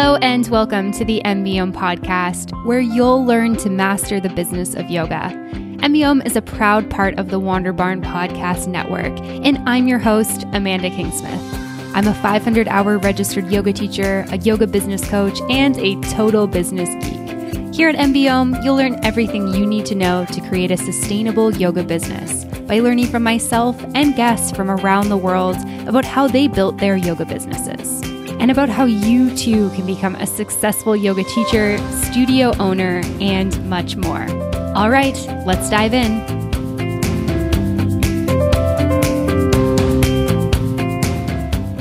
Hello, and welcome to the MBOM podcast, where you'll learn to master the business of yoga. MBOM is a proud part of the Wander Barn Podcast Network, and I'm your host, Amanda Kingsmith. I'm a 500 hour registered yoga teacher, a yoga business coach, and a total business geek. Here at MBOM, you'll learn everything you need to know to create a sustainable yoga business by learning from myself and guests from around the world about how they built their yoga businesses and about how you too can become a successful yoga teacher, studio owner, and much more. All right, let's dive in.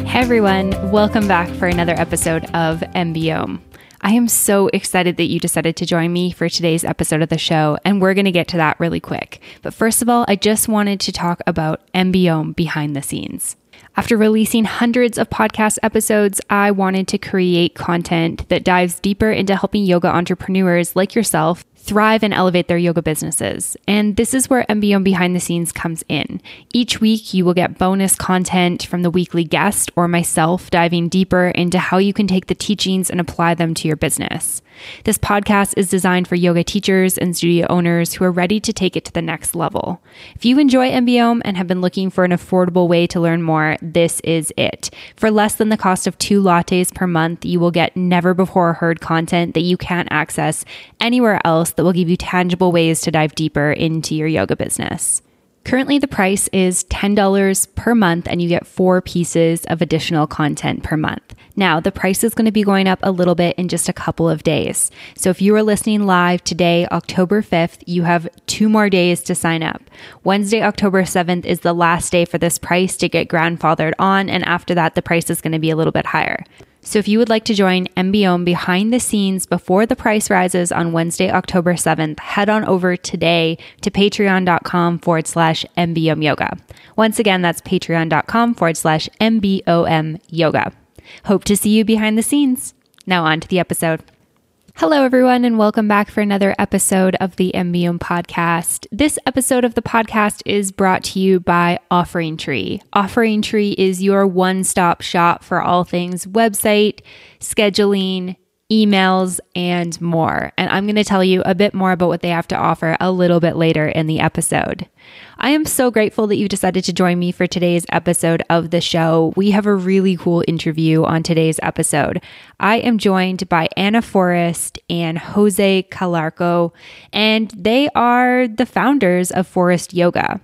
Hey everyone, welcome back for another episode of MBOM. I am so excited that you decided to join me for today's episode of the show, and we're going to get to that really quick. But first of all, I just wanted to talk about MBOM behind the scenes. After releasing hundreds of podcast episodes, I wanted to create content that dives deeper into helping yoga entrepreneurs like yourself thrive and elevate their yoga businesses. And this is where MBOM Behind the Scenes comes in. Each week, you will get bonus content from the weekly guest or myself diving deeper into how you can take the teachings and apply them to your business. This podcast is designed for yoga teachers and studio owners who are ready to take it to the next level. If you enjoy MBOM and have been looking for an affordable way to learn more, this is it. For less than the cost of two lattes per month, you will get never before heard content that you can't access anywhere else that will give you tangible ways to dive deeper into your yoga business. Currently, the price is $10 per month, and you get four pieces of additional content per month. Now, the price is going to be going up a little bit in just a couple of days. So, if you are listening live today, October 5th, you have two more days to sign up. Wednesday, October 7th is the last day for this price to get grandfathered on, and after that, the price is going to be a little bit higher. So if you would like to join MBOM behind the scenes before the price rises on Wednesday, October 7th, head on over today to patreon.com forward slash MBOM yoga. Once again, that's patreon.com forward slash MBOM yoga. Hope to see you behind the scenes. Now on to the episode. Hello, everyone, and welcome back for another episode of the MBM podcast. This episode of the podcast is brought to you by Offering Tree. Offering Tree is your one stop shop for all things website, scheduling, emails, and more. And I'm going to tell you a bit more about what they have to offer a little bit later in the episode. I am so grateful that you decided to join me for today's episode of the show. We have a really cool interview on today's episode. I am joined by Anna Forrest and Jose Calarco, and they are the founders of Forrest Yoga.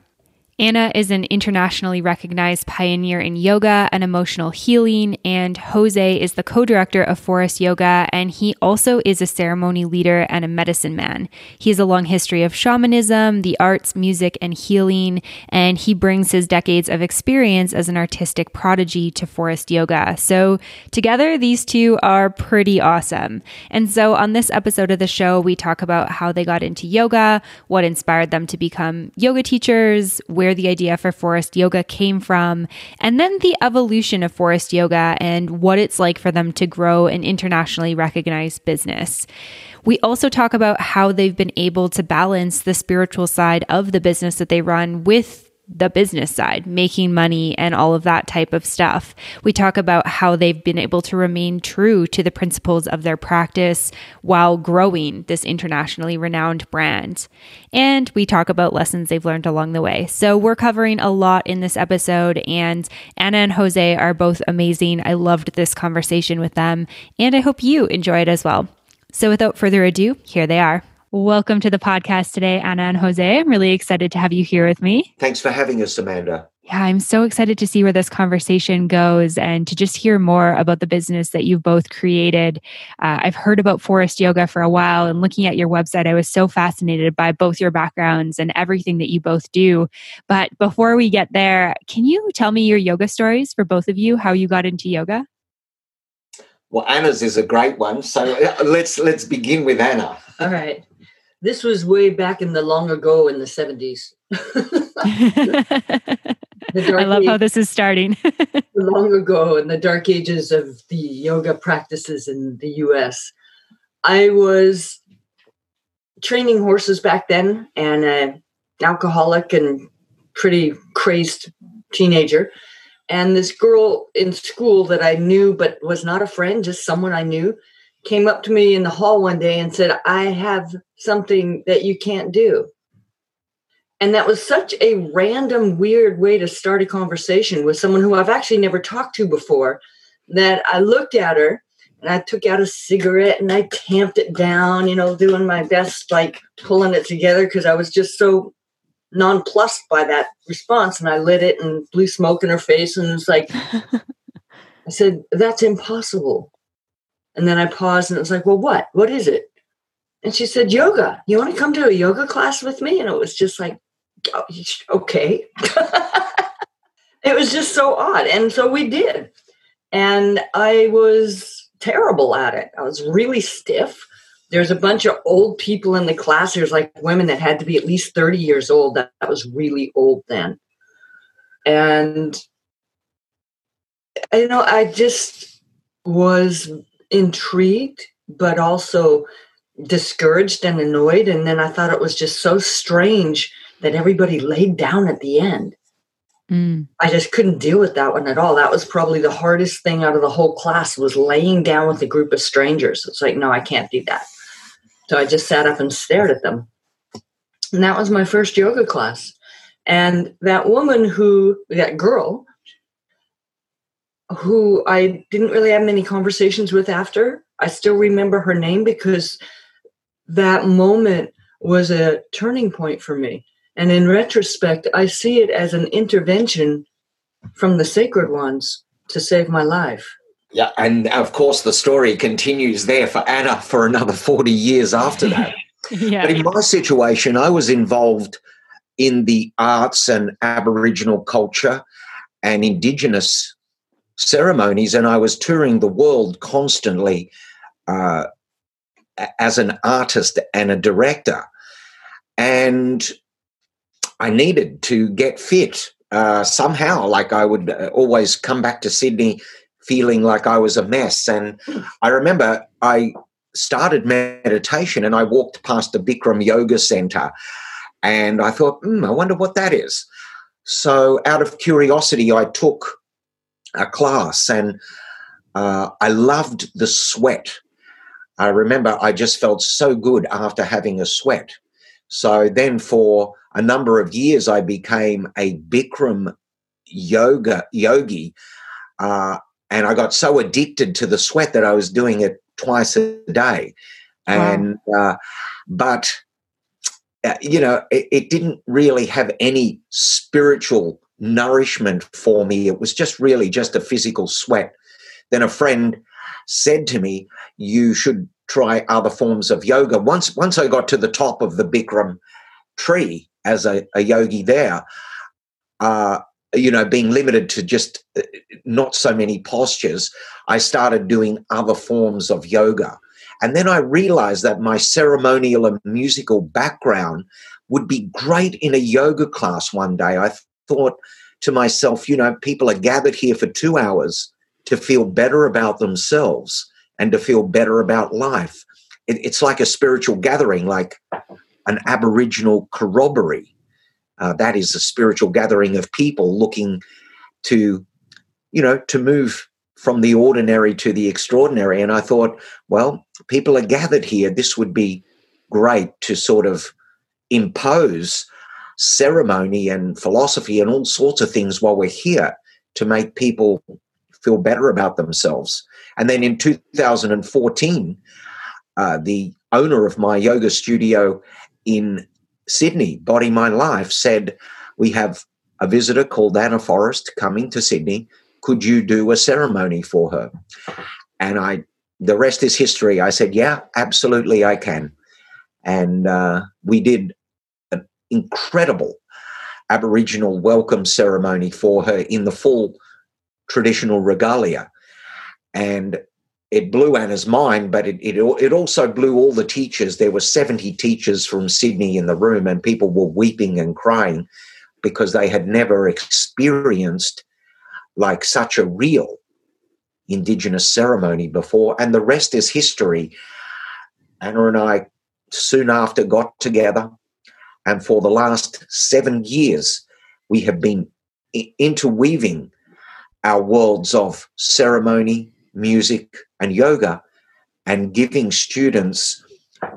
Anna is an internationally recognized pioneer in yoga and emotional healing, and Jose is the co director of Forrest Yoga, and he also is a ceremony leader and a medicine man. He has a long history of shamanism, the arts, music, and healing, and he brings his decades of experience as an artistic prodigy to Forrest Yoga. So, together, these two are pretty awesome. And so, on this episode of the show, we talk about how they got into yoga, what inspired them to become yoga teachers, where where the idea for Forrest yoga came from, and then the evolution of Forrest yoga and what it's like for them to grow an internationally recognized business. We also talk about how they've been able to balance the spiritual side of the business that they run with the business side, making money and all of that type of stuff. We talk about how they've been able to remain true to the principles of their practice while growing this internationally renowned brand. And we talk about lessons they've learned along the way. So we're covering a lot in this episode, and Anna and Jose are both amazing. I loved this conversation with them, and I hope you enjoy it as well. So without further ado, here they are. Welcome to the podcast today, Anna and Jose. I'm really excited to have you here with me. Thanks for having us, Amanda. Yeah, I'm so excited to see where this conversation goes and to just hear more about the business that you've both created. Uh, I've heard about Forrest Yoga for a while, and looking at your website, I was so fascinated by both your backgrounds and everything that you both do. But before we get there, can you tell me your yoga stories for both of you, how you got into yoga? Well, Anna's is a great one. So uh, let's let's begin with Anna. All right. This was way back in the long ago in the 70s. I love age, how this is starting. long ago in the dark ages of the yoga practices in the US. I was training horses back then and an alcoholic and pretty crazed teenager And this girl in school that I knew but was not a friend, just someone I knew, came up to me in the hall one day and said, I have something that you can't do. And that was such a random, weird way to start a conversation with someone who I've actually never talked to before. That I looked at her and I took out a cigarette and I tamped it down, you know, doing my best, like pulling it together because I was just so nonplussed by that response. And I lit it and blew smoke in her face and it was like, I said, That's impossible. And then I paused and it was like, Well, what? What is it? And she said, Yoga. You want to come to a yoga class with me? And it was just like, oh, Okay. it was just so odd. And so we did. And I was terrible at it. I was really stiff. There's a bunch of old people in the class. There's like women that had to be at least 30 years old. That, that was really old then. And, you know, I just was intrigued, but also discouraged and annoyed. And then I thought it was just so strange that everybody laid down at the end. Mm. I just couldn't deal with that one at all. That was probably the hardest thing out of the whole class was laying down with a group of strangers. It's like, no, I can't do that. So I just sat up and stared at them. And that was my first yoga class. And that woman who, that girl, who I didn't really have many conversations with after, I still remember her name because that moment was a turning point for me. And in retrospect, I see it as an intervention from the sacred ones to save my life. Yeah, and of course, the story continues there for Anna for another 40 years after that. yeah. But in my situation, I was involved in the arts and Aboriginal culture and Indigenous ceremonies, and I was touring the world constantly uh, as an artist and a director. And I needed to get fit uh, somehow. Like I would uh, always come back to Sydney feeling like I was a mess. And I remember I started meditation and I walked past the Bikram Yoga Center and I thought, hmm, I wonder what that is. So, out of curiosity, I took a class and uh, I loved the sweat. I remember I just felt so good after having a sweat. So then for a number of years, I became a Bikram yoga yogi. Uh, and I got so addicted to the sweat that I was doing it twice a day. And, wow. uh, but, uh, you know, it, it didn't really have any spiritual nourishment for me. It was just really just a physical sweat. Then a friend said to me, You should try other forms of yoga. Once once I got to the top of the Bikram tree as a, a yogi there, uh, you know, being limited to just uh, not so many postures, I started doing other forms of yoga. And then I realized that my ceremonial and musical background would be great in a yoga class one day. I thought to myself, you know, people are gathered here for two hours to feel better about themselves and to feel better about life. It, it's like a spiritual gathering, like an Aboriginal corroboree. Uh, that is a spiritual gathering of people looking to, you know, to move from the ordinary to the extraordinary. And I thought, well, people are gathered here. This would be great to sort of impose ceremony and philosophy and all sorts of things while we're here to make people feel better about themselves. And then in 2014, uh, the owner of my yoga studio in Sydney, Body Mind Life, said, We have a visitor called Anna Forrest coming to Sydney. Could you do a ceremony for her? And I, the rest is history. I said, Yeah, absolutely, I can. And uh, we did incredible Aboriginal welcome ceremony for her in the full traditional regalia. And it blew Anna's mind, but it, it, it also blew all the teachers. There were 70 teachers from Sydney in the room, and people were weeping and crying because they had never experienced like such a real Indigenous ceremony before. And the rest is history. Anna and I soon after got together, and for the last seven years, we have been interweaving our worlds of ceremony, music, and yoga, and giving students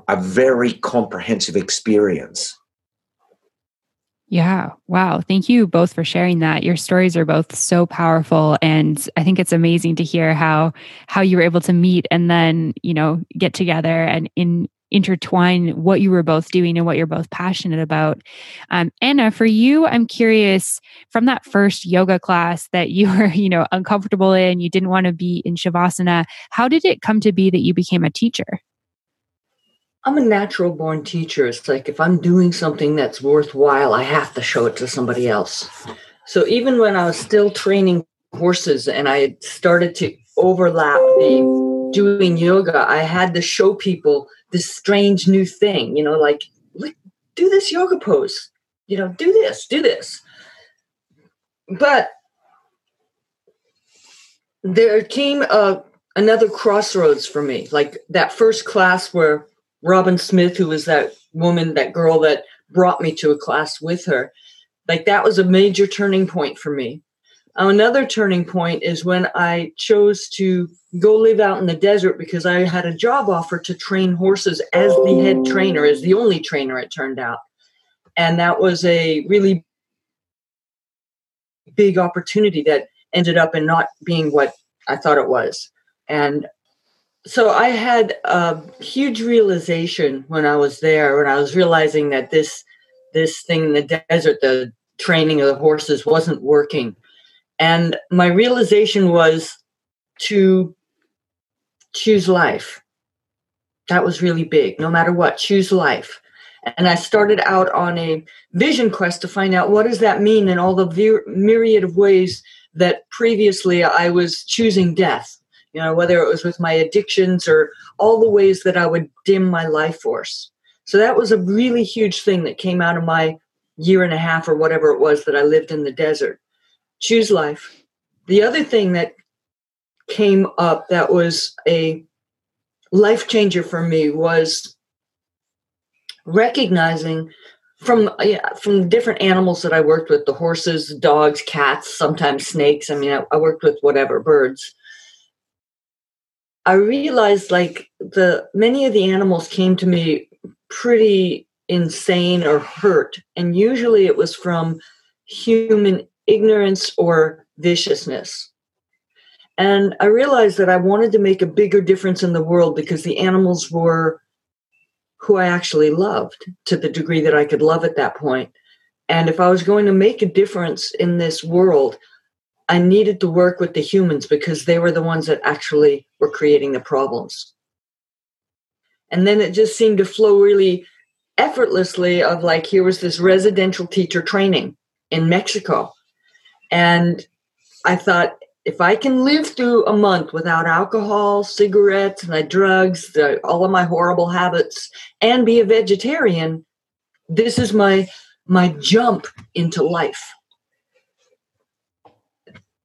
a very comprehensive experience. Yeah. Wow. Thank you both for sharing that. Your stories are both so powerful and I think it's amazing to hear how how you were able to meet and then, you know, get together and in intertwine what you were both doing and what you're both passionate about. Um, Anna, for you, I'm curious from that first yoga class that you were, you know, uncomfortable in, you didn't want to be in Shavasana. How did it come to be that you became a teacher? I'm a natural born teacher. It's like if I'm doing something that's worthwhile, I have to show it to somebody else. So even when I was still training horses and I started to overlap the doing yoga, I had to show people this strange new thing, you know, like, do this yoga pose, you know, do this, do this. But there came a, another crossroads for me, like that first class where Robin Smith, who was that woman, that girl that brought me to a class with her, like that was a major turning point for me. Another turning point is when I chose to go live out in the desert because I had a job offer to train horses as the head trainer, as the only trainer, it turned out. And that was a really big opportunity that ended up in not being what I thought it was. And so I had a huge realization when I was there, when I was realizing that this this thing in the desert, the training of the horses, wasn't working. And my realization was to choose life. That was really big. No matter what, choose life. And I started out on a vision quest to find out what does that mean in all the myriad of ways that previously I was choosing death you know, whether it was with my addictions or all the ways that I would dim my life force. So that was a really huge thing that came out of my year and a half or whatever it was that I lived in the desert. Choose life. The other thing that came up that was a life changer for me was recognizing from yeah, from different animals that I worked with the horses, dogs, cats, sometimes snakes. I mean, I, I worked with whatever birds I realized like the many of the animals came to me pretty insane or hurt, and usually it was from human ignorance or viciousness. And I realized that I wanted to make a bigger difference in the world because the animals were who I actually loved to the degree that I could love at that point. And if I was going to make a difference in this world, I needed to work with the humans because they were the ones that actually were creating the problems. And then it just seemed to flow really effortlessly of like here was this residential teacher training in Mexico. And I thought if I can live through a month without alcohol, cigarettes, my drugs, the, all of my horrible habits, and be a vegetarian, this is my my jump into life.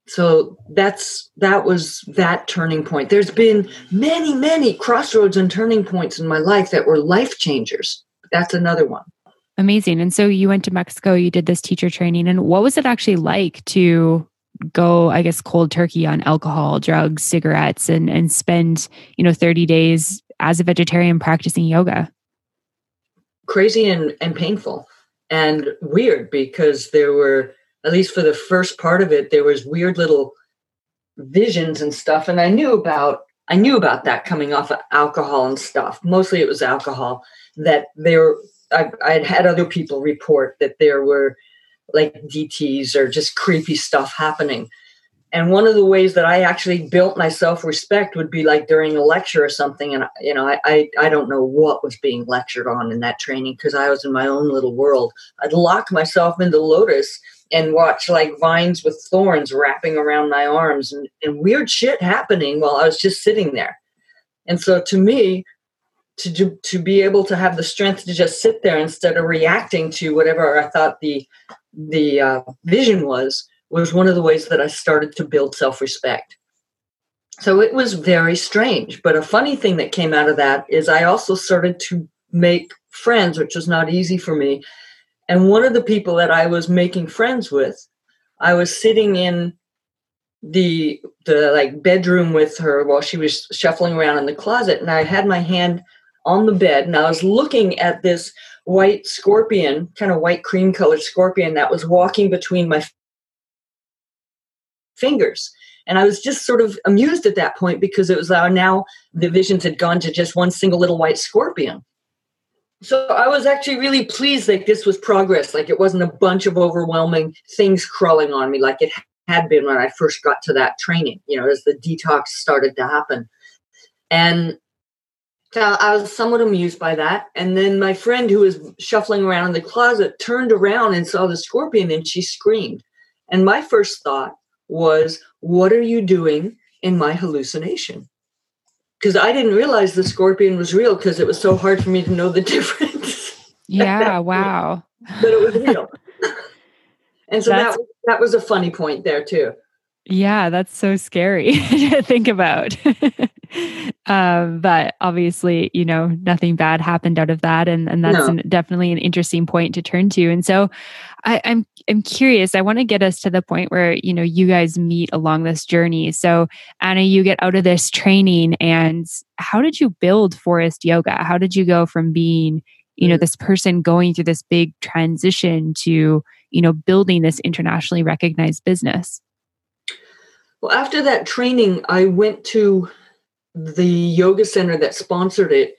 So that's that was that turning point. There's been many many crossroads and turning points in my life that were life changers. That's another one amazing and so you went to mexico you did this teacher training and what was it actually like to go i guess cold turkey on alcohol drugs cigarettes and and spend you know 30 days as a vegetarian practicing yoga crazy and and painful and weird because there were at least for the first part of it, there was weird little visions and stuff. And I knew about I knew about that coming off of alcohol and stuff. Mostly it was alcohol that there I I'd had other people report that there were like DTs or just creepy stuff happening. And one of the ways that I actually built my self respect would be like during a lecture or something. And, you know, I, I, I don't know what was being lectured on in that training because I was in my own little world. I'd lock myself into Lotus and watch like vines with thorns wrapping around my arms and, and weird shit happening while I was just sitting there. And so to me, to do, to be able to have the strength to just sit there instead of reacting to whatever I thought the the uh, vision was was one of the ways that I started to build self respect. So it was very strange, but a funny thing that came out of that is I also started to make friends, which was not easy for me, and one of the people that I was making friends with, I was sitting in the the like bedroom with her while she was shuffling around in the closet and I had my hand on the bed and I was looking at this white scorpion, kind of white cream colored scorpion that was walking between my fingers. And I was just sort of amused at that point because it was uh, now the visions had gone to just one single little white scorpion. So I was actually really pleased that this was progress, like it wasn't a bunch of overwhelming things crawling on me like it had been when I first got to that training, you know, as the detox started to happen. And I was somewhat amused by that. And then my friend who was shuffling around in the closet turned around and saw the scorpion and she screamed. And my first thought was, What are you doing in my hallucination? Because I didn't realize the scorpion was real because it was so hard for me to know the difference. Yeah, wow. But it was real. and so that, that was a funny point there too. Yeah, that's so scary to think about. Um, but obviously, you know, nothing bad happened out of that, and and that's no. an, definitely an interesting point to turn to. And so, I, I'm I'm curious. I want to get us to the point where you know you guys meet along this journey. So, Anna, you get out of this training, and how did you build Forrest Yoga? How did you go from being you know mm. this person going through this big transition to you know building this internationally recognized business? Well, after that training, I went to the yoga center that sponsored it,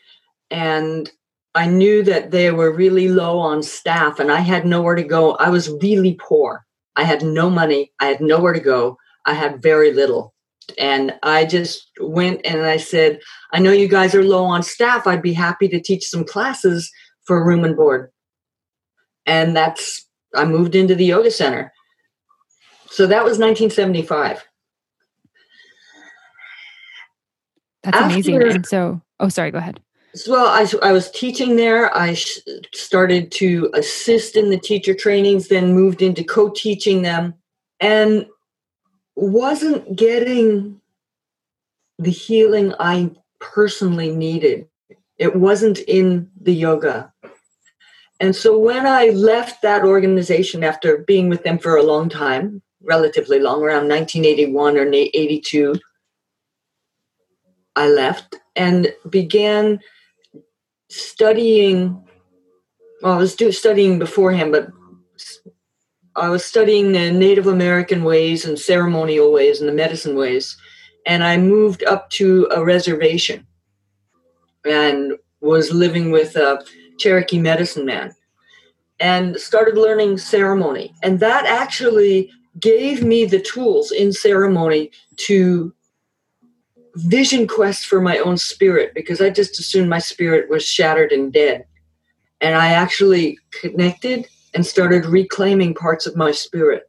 and I knew that they were really low on staff, and I had nowhere to go. I was really poor. I had no money. I had nowhere to go. I had very little. And I just went and I said, I know you guys are low on staff. I'd be happy to teach some classes for room and board. And that's, I moved into the yoga center. So that was 1975. That's After, amazing. And so, oh, sorry, go ahead. Well, I, I was teaching there. I sh- started to assist in the teacher trainings, then moved into co teaching them, and wasn't getting the healing I personally needed. It wasn't in the yoga. And so when I left that organization after being with them for a long time, relatively long, around 1981 or 82, I left and began studying. Well, I was studying beforehand, but I was studying the Native American ways and ceremonial ways and the medicine ways. And I moved up to a reservation and was living with a Cherokee medicine man and started learning ceremony. And that actually gave me the tools in ceremony to vision quest for my own spirit because I just assumed my spirit was shattered and dead. And I actually connected and started reclaiming parts of my spirit.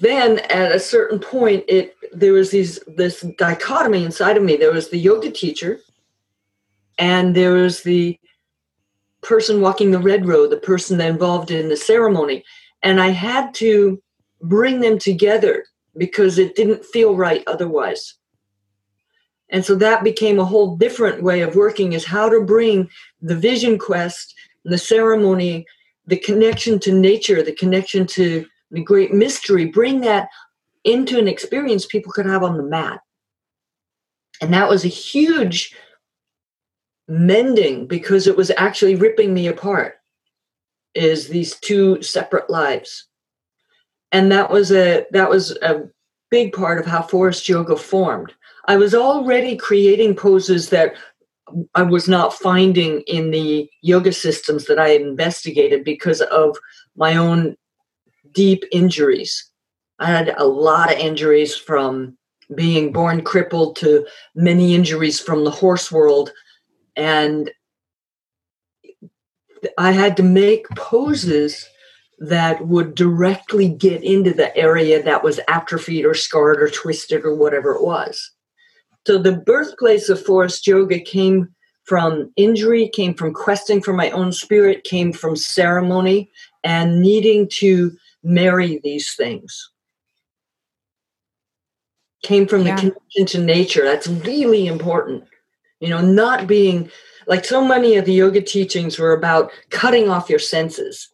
Then at a certain point it there was these this dichotomy inside of me. There was the yoga teacher and there was the person walking the red road, the person that involved in the ceremony. And I had to bring them together because it didn't feel right otherwise. And so that became a whole different way of working is how to bring the vision quest, the ceremony, the connection to nature, the connection to the great mystery, bring that into an experience people could have on the mat. And that was a huge mending because it was actually ripping me apart is these two separate lives and that was a that was a big part of how Forrest yoga formed. I was already creating poses that i was not finding in the yoga systems that i investigated because of my own deep injuries. I had a lot of injuries from being born crippled to many injuries from the horse world. And i had to make poses that would directly get into the area that was atrophied or scarred or twisted or whatever it was. So the birthplace of Forrest yoga came from injury, came from questing for my own spirit, came from ceremony and needing to marry these things. Came from yeah. the connection to nature. That's really important. You know, not being like so many of the yoga teachings were about cutting off your senses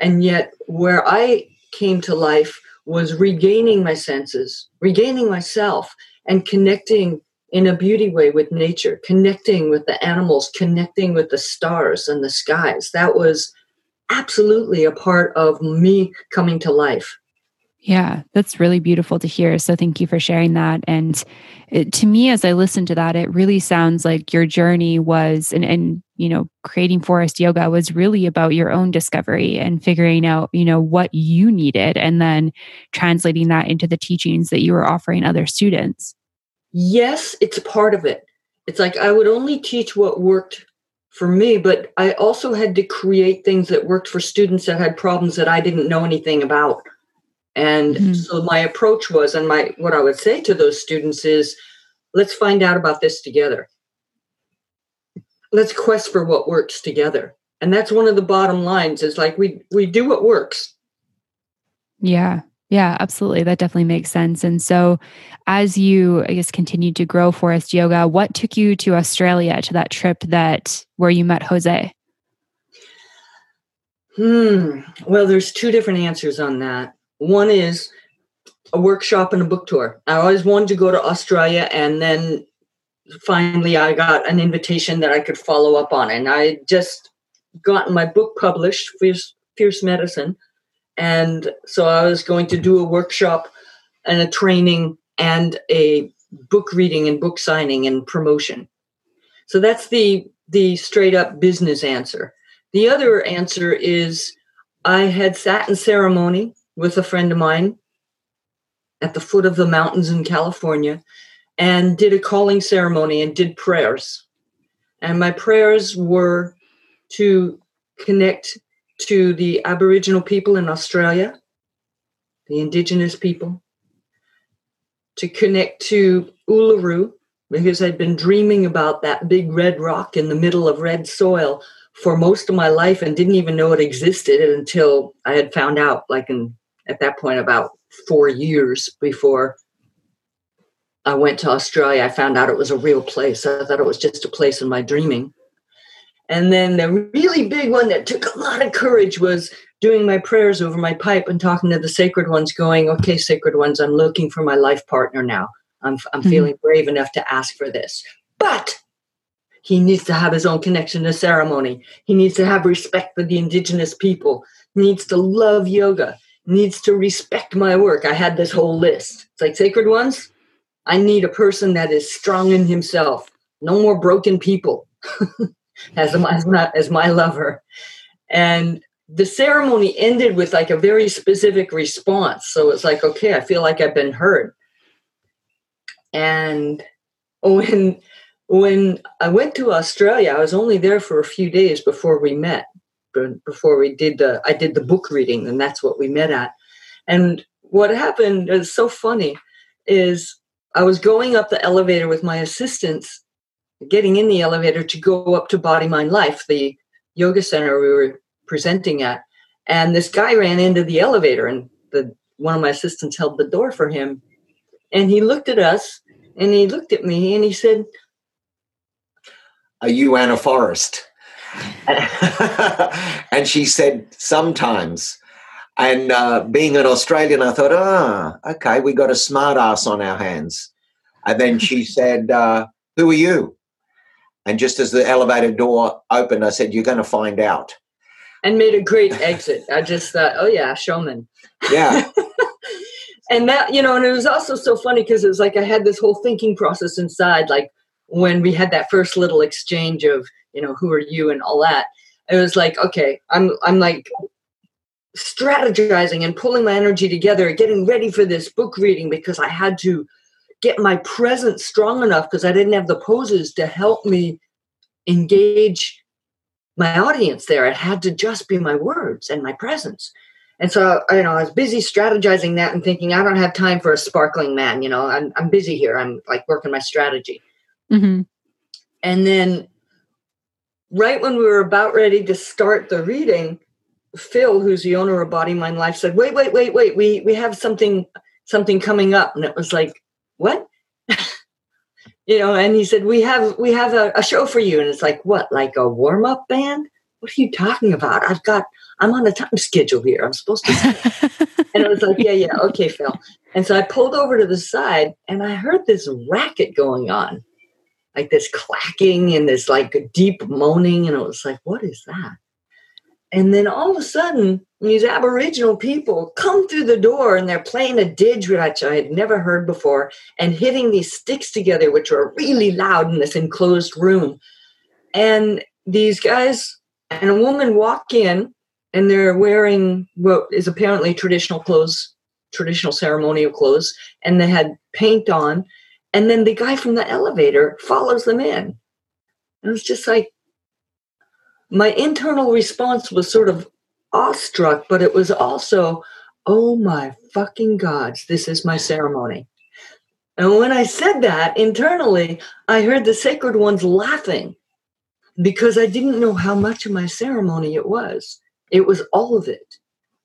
and yet, where I came to life was regaining my senses, regaining myself, and connecting in a beauty way with nature, connecting with the animals, connecting with the stars and the skies. That was absolutely a part of me coming to life. Yeah, that's really beautiful to hear. So thank you for sharing that. And it, to me, as I listen to that, it really sounds like your journey was, and, and, you know, creating Forrest yoga was really about your own discovery and figuring out, you know, what you needed and then translating that into the teachings that you were offering other students. Yes, it's part of it. It's like I would only teach what worked for me, but I also had to create things that worked for students that had problems that I didn't know anything about. And mm-hmm. so my approach was, and my what I would say to those students is, let's find out about this together. Let's quest for what works together. And that's one of the bottom lines is like we we do what works. Yeah. Yeah, absolutely. That definitely makes sense. And so, as you, I guess, continued to grow Forrest Yoga, what took you to Australia to that trip that where you met Jose? Hmm. Well, there's two different answers on that. One is a workshop and a book tour. I always wanted to go to Australia, and then finally I got an invitation that I could follow up on. And I just gotten my book published, Fierce, Fierce Medicine. And so I was going to do a workshop and a training and a book reading and book signing and promotion. So that's the the straight up business answer. The other answer is I had sat in ceremony with a friend of mine at the foot of the mountains in California and did a calling ceremony and did prayers. And my prayers were to connect to the Aboriginal people in Australia, the Indigenous people, to connect to Uluru, because I'd been dreaming about that big red rock in the middle of red soil for most of my life and didn't even know it existed until I had found out, like in at that point about four years before I went to Australia. I found out it was a real place. I thought it was just a place in my dreaming. And then the really big one that took a lot of courage was doing my prayers over my pipe and talking to the sacred ones, going, Okay, sacred ones, I'm looking for my life partner now. I'm, I'm mm-hmm. feeling brave enough to ask for this. But he needs to have his own connection to ceremony. He needs to have respect for the indigenous people. He needs to love yoga needs to respect my work. I had this whole list. It's like sacred ones. I need a person that is strong in himself. No more broken people as, my, as, my, lover. And the ceremony ended with like a very specific response. So it's like, okay, I feel like I've been heard. And when when I went to Australia, I was only there for a few days before we met before we did the I did the book reading, and that's what we met at. And what happened is so funny is I was going up the elevator with my assistants, getting in the elevator to go up to Body Mind Life, the yoga center we were presenting at, and this guy ran into the elevator, and the one of my assistants held the door for him, and he looked at us, and he looked at me, and he said, "Are you Anna Forrest?" and she said, sometimes. And uh, being an Australian, I thought, ah, oh, okay, we got a smart ass on our hands. And then she said, uh, who are you? And just as the elevator door opened, I said, you're going to find out. And made a great exit. I just thought, oh, yeah, showman. Yeah. and that, you know, and it was also so funny because it was like I had this whole thinking process inside, like when we had that first little exchange of, you know who are you and all that it was like okay i'm i'm like strategizing and pulling my energy together getting ready for this book reading because i had to get my presence strong enough because i didn't have the poses to help me engage my audience there. It had to just be my words and my presence. And so you know i was busy strategizing that and thinking i don't have time for a sparkling man you know i'm, I'm busy here. I'm like working my strategy. Mm-hmm. and then right when we were about ready to start the reading, Phil, who's the owner of Body Mind Life, said, "Wait, wait, wait, wait. We we have something something coming up." And it was like, "What?" you know, and he said, "We have we have a, a show for you." And it's like, "What? Like a warm up band? What are you talking about? I've got I'm on a time schedule here. I'm supposed to. and I was like, yeah, yeah, okay, Phil. And so I pulled over to the side and I heard this racket going on, like this clacking and this like deep moaning. And I was like, what is that? And then all of a sudden, these Aboriginal people come through the door and they're playing a didgeridoo I had never heard before and hitting these sticks together, which were really loud in this enclosed room. And these guys and a woman walk in and they're wearing what is apparently traditional clothes, traditional ceremonial clothes, and they had paint on. And then the guy from the elevator follows them in. And it's just like, my internal response was sort of awestruck, but it was also, oh my fucking gods, this is my ceremony. And when I said that internally, I heard the sacred ones laughing because I didn't know how much of my ceremony it was. It was all of it.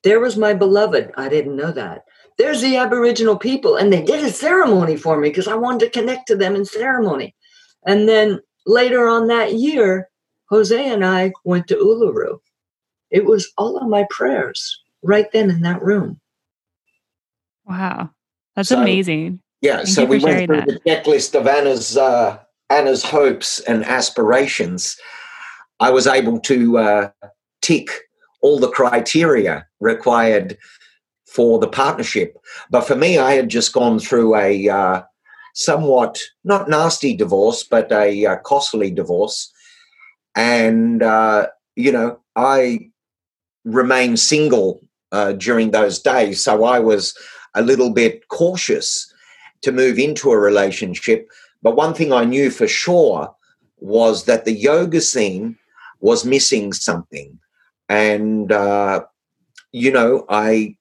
There was my beloved. I didn't know that. There's the Aboriginal people, and they did a ceremony for me because I wanted to connect to them in ceremony. And then later on that year, Jose and I went to Uluru. It was all of my prayers right then in that room. Wow. That's so, amazing. Yeah. Thank so we went through that. the checklist of Anna's uh, Anna's hopes and aspirations. I was able to uh, tick all the criteria required for the partnership. But for me, I had just gone through a uh, somewhat not nasty divorce, but a uh, costly divorce and uh, you know I remained single uh, during those days, so I was a little bit cautious to move into a relationship. But one thing I knew for sure was that the yoga scene was missing something, and uh, you know I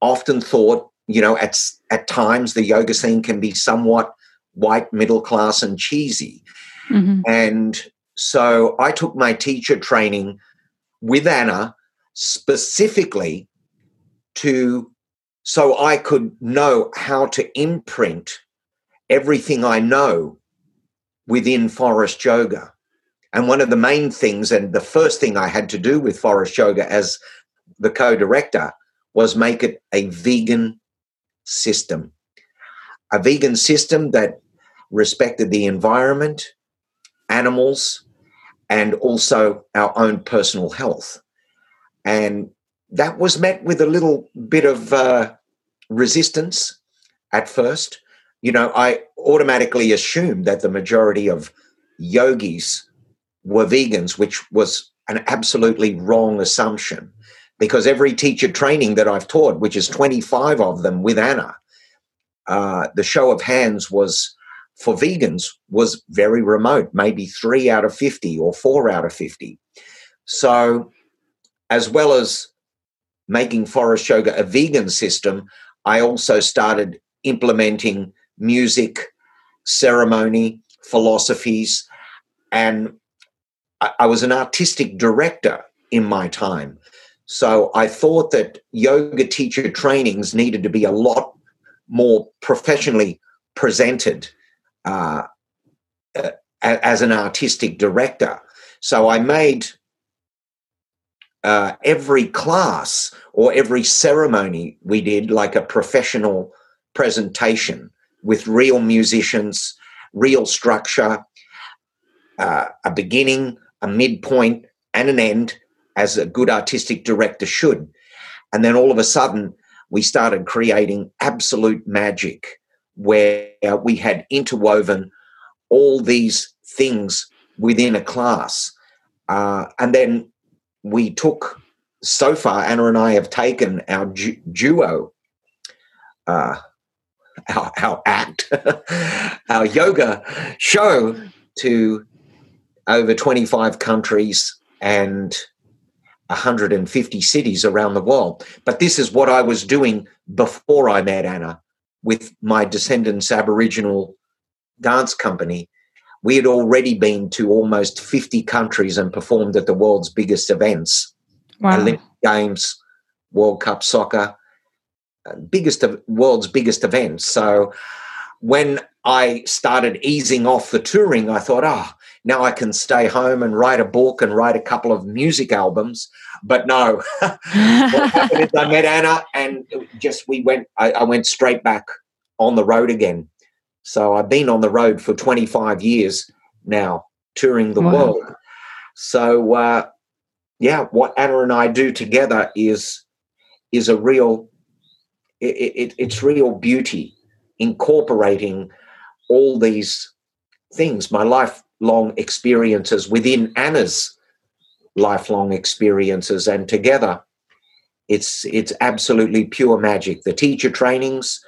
often thought you know at at times the yoga scene can be somewhat white middle class and cheesy mm-hmm. and so I took my teacher training with Anna specifically to so I could know how to imprint everything I know within Forrest yoga. And one of the main things, and the first thing I had to do with Forrest yoga as the co director, was make it a vegan system. A vegan system that respected the environment, animals, and also our own personal health. And that was met with a little bit of uh, resistance at first. You know, I automatically assumed that the majority of yogis were vegans, which was an absolutely wrong assumption because every teacher training that I've taught, which is 25 of them with Anna, uh, the show of hands was for vegans was very remote, maybe three out of 50 or four out of 50. So, as well as making Forrest Yoga a vegan system, I also started implementing music, ceremony, philosophies, and I, I was an artistic director in my time. So I thought that yoga teacher trainings needed to be a lot more professionally presented uh, as an artistic director. So I made uh, every class or every ceremony we did like a professional presentation with real musicians, real structure, uh, a beginning, a midpoint, and an end, as a good artistic director should. And then all of a sudden, we started creating absolute magic where we had interwoven all these things within a class. Uh, and then we took, so far, Anna and I have taken our du- duo, uh, our, our act, our yoga show to over 25 countries and 150 cities around the world. But this is what I was doing before I met Anna with my Descendance Aboriginal dance company, we had already been to almost 50 countries and performed at the world's biggest events wow. Olympic Games, World Cup soccer, uh, biggest of world's biggest events. So when I started easing off the touring, I thought, oh, now I can stay home and write a book and write a couple of music albums. But no, what happened is I met Anna and just we went, I, I went straight back on the road again. So I've been on the road for 25 years now, touring the wow. world. So, uh, yeah, what Anna and I do together is is a real, it, it, it's real beauty, incorporating all these things, my lifelong experiences within Ana's lifelong experiences, and together, it's it's absolutely pure magic. The teacher trainings,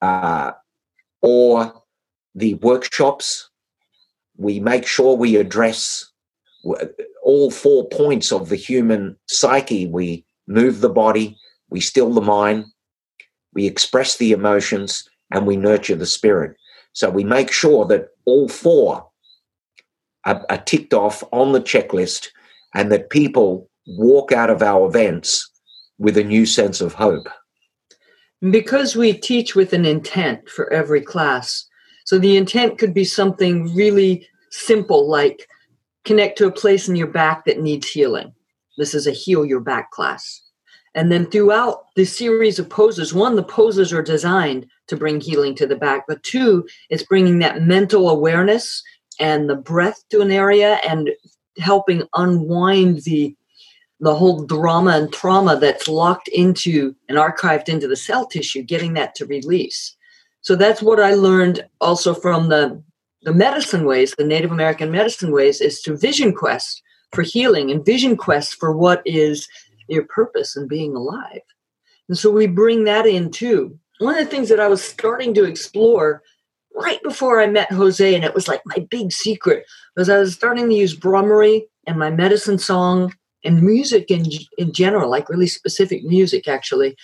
uh, or the workshops, we make sure we address all four points of the human psyche. We move the body, we still the mind, we express the emotions, and we nurture the spirit. So we make sure that all four are, are ticked off on the checklist and that people walk out of our events with a new sense of hope. Because we teach with an intent for every class, so the intent could be something really simple like connect to a place in your back that needs healing. This is a heal your back class. And then throughout the series of poses, one, the poses are designed to bring healing to the back, but two, it's bringing that mental awareness and the breath to an area and helping unwind the the whole drama and trauma that's locked into and archived into the cell tissue, getting that to release. So that's what I learned also from the the medicine ways, the Native American medicine ways, is to vision quest for healing and vision quest for what is your purpose in being alive. And so we bring that in too. One of the things that I was starting to explore right before I met Jose, and it was like my big secret, was I was starting to use Bhramari and my medicine song and music in, in general, like really specific music actually,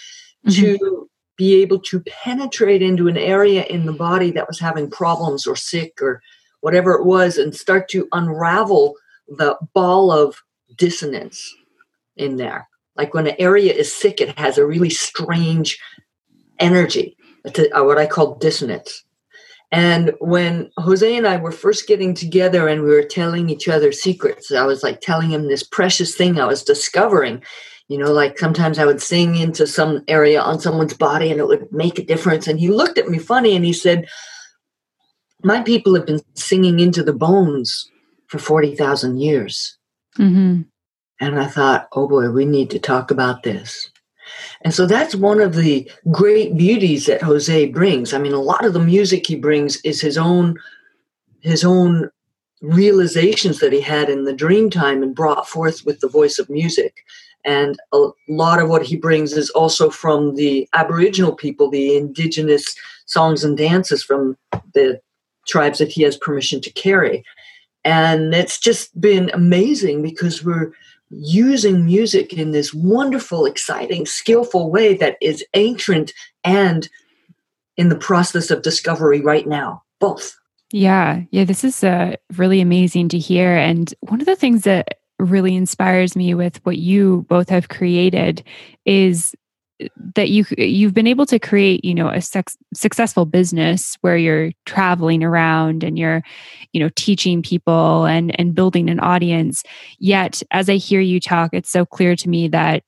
mm-hmm. to be able to penetrate into an area in the body that was having problems or sick or whatever it was and start to unravel the ball of dissonance in there. Like when an area is sick, it has a really strange energy, what I call dissonance. And when Jose and I were first getting together and we were telling each other secrets, I was like telling him this precious thing I was discovering. You know like sometimes i would sing into some area on someone's body and it would make a difference. And he looked at me funny and he said my people have been singing into the bones for 40,000 years. Mm-hmm. and i thought oh boy we need to talk about this and so that's one of the great beauties that jose brings i mean a lot of the music he brings is his own his own realizations that he had in the dream time and brought forth with the voice of music and a lot of what he brings is also from the Aboriginal people, the indigenous songs and dances from the tribes that he has permission to carry. And it's just been amazing because we're using music in this wonderful, exciting, skillful way that is ancient and in the process of discovery right now, both. Yeah, yeah, this is uh, really amazing to hear. And one of the things that really inspires me with what you both have created is that you you've been able to create you know a sex, successful business where you're traveling around and you're you know teaching people and and building an audience. Yet as i hear you talk it's so clear to me that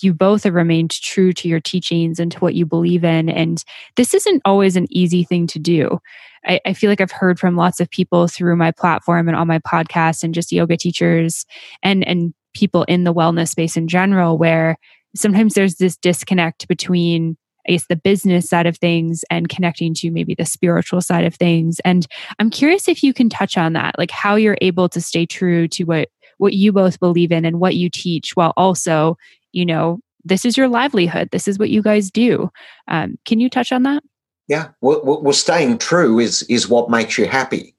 you both have remained true to your teachings and to what you believe in. And this isn't always an easy thing to do. I, I, feel like I've heard from lots of people through my platform and on my podcast and just yoga teachers and and people in the wellness space in general where sometimes there's this disconnect between I guess the business side of things and connecting to maybe the spiritual side of things. And I'm curious if you can touch on that, like how you're able to stay true to what what you both believe in and what you teach while also, you know, this is your livelihood. This is what you guys do. Um, can you touch on that? Yeah, well, well, staying true is is what makes you happy.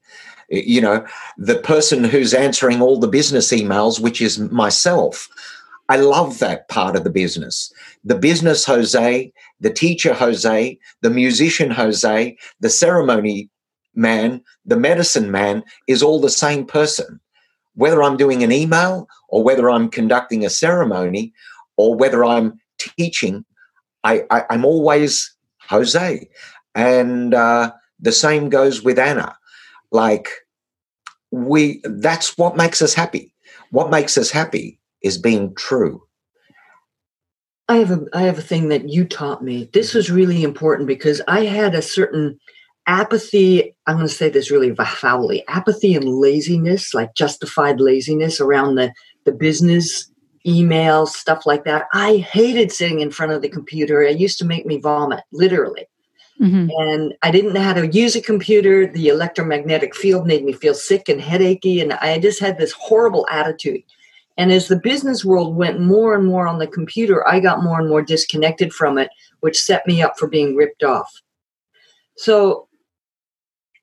You know, the person who's answering all the business emails, which is myself, I love that part of the business. The business Jose, the teacher Jose, the musician Jose, the ceremony man, the medicine man is all the same person. Whether I'm doing an email or whether I'm conducting a ceremony or whether I'm teaching, I, I'm always Jose. And uh, the same goes with Ana. Like, we that's what makes us happy. What makes us happy is being true. I have a I have a thing that you taught me. This was really important because I had a certain apathy. I'm going to say this really foully: apathy and laziness, like justified laziness around the the business emails, stuff like that. I hated sitting in front of the computer. It used to make me vomit, literally. Mm-hmm. And I didn't know how to use a computer. The electromagnetic field made me feel sick and headachy. And I just had this horrible attitude. And as the business world went more and more on the computer, I got more and more disconnected from it, which set me up for being ripped off. So,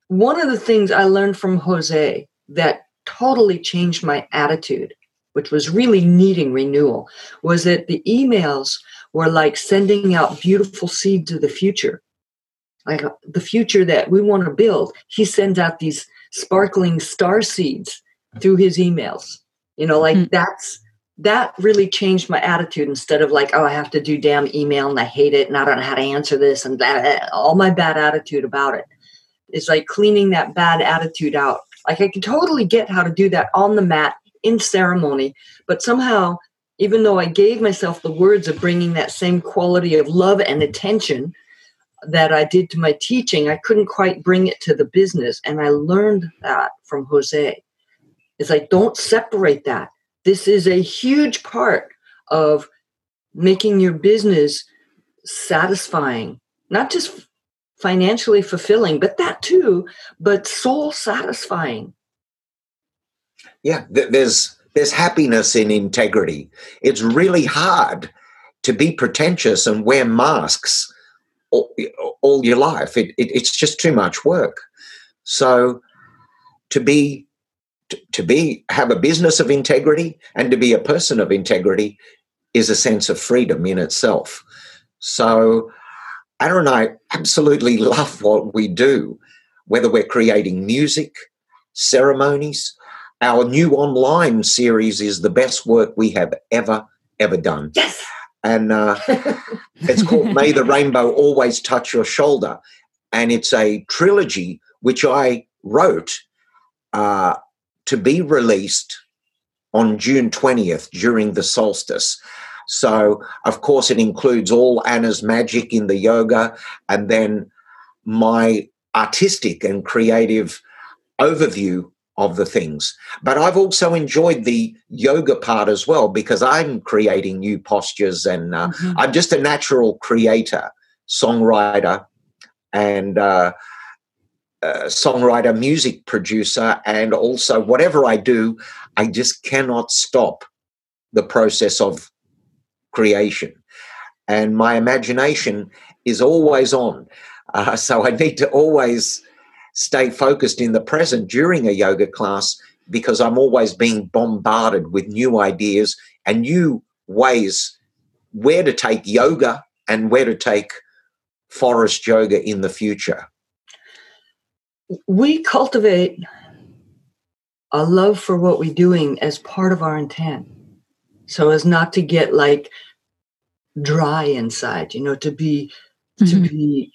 one of the things I learned from Jose that totally changed my attitude which was really needing renewal, was that the emails were like sending out beautiful seeds of the future. Like uh, the future that we want to build. He sends out these sparkling star seeds through his emails. You know, like mm. that's that really changed my attitude instead of like, oh, I have to do damn email and I hate it and I don't know how to answer this and that, all my bad attitude about it. It's like cleaning that bad attitude out. Like I can totally get how to do that on the mat in ceremony, but somehow, even though I gave myself the words of bringing that same quality of love and attention that I did to my teaching, I couldn't quite bring it to the business. And I learned that from Jose. It's like, don't separate that. This is a huge part of making your business satisfying, not just financially fulfilling, but that too, but soul satisfying yeah, there's there's happiness in integrity. It's really hard to be pretentious and wear masks all, all your life. It, it, it's just too much work. So to be to be have a business of integrity and to be a person of integrity is a sense of freedom in itself. So Ana and I absolutely love what we do, whether we're creating music, ceremonies, our new online series is the best work we have ever, ever done. Yes. And uh, it's called May the Rainbow Always Touch Your Shoulder. And it's a trilogy which I wrote uh, to be released on June 20th during the solstice. So, of course, it includes all Ana's magic in the yoga and then my artistic and creative overview of the things. But I've also enjoyed the yoga part as well because I'm creating new postures and uh, mm-hmm. I'm just a natural creator, songwriter, and uh, uh, songwriter, music producer, and also whatever I do, I just cannot stop the process of creation. And my imagination is always on. Uh, so I need to always stay focused in the present during a yoga class because I'm always being bombarded with new ideas and new ways where to take yoga and where to take Forrest yoga in the future. We cultivate a love for what we're doing as part of our intent so as not to get like dry inside you know to be mm-hmm. to be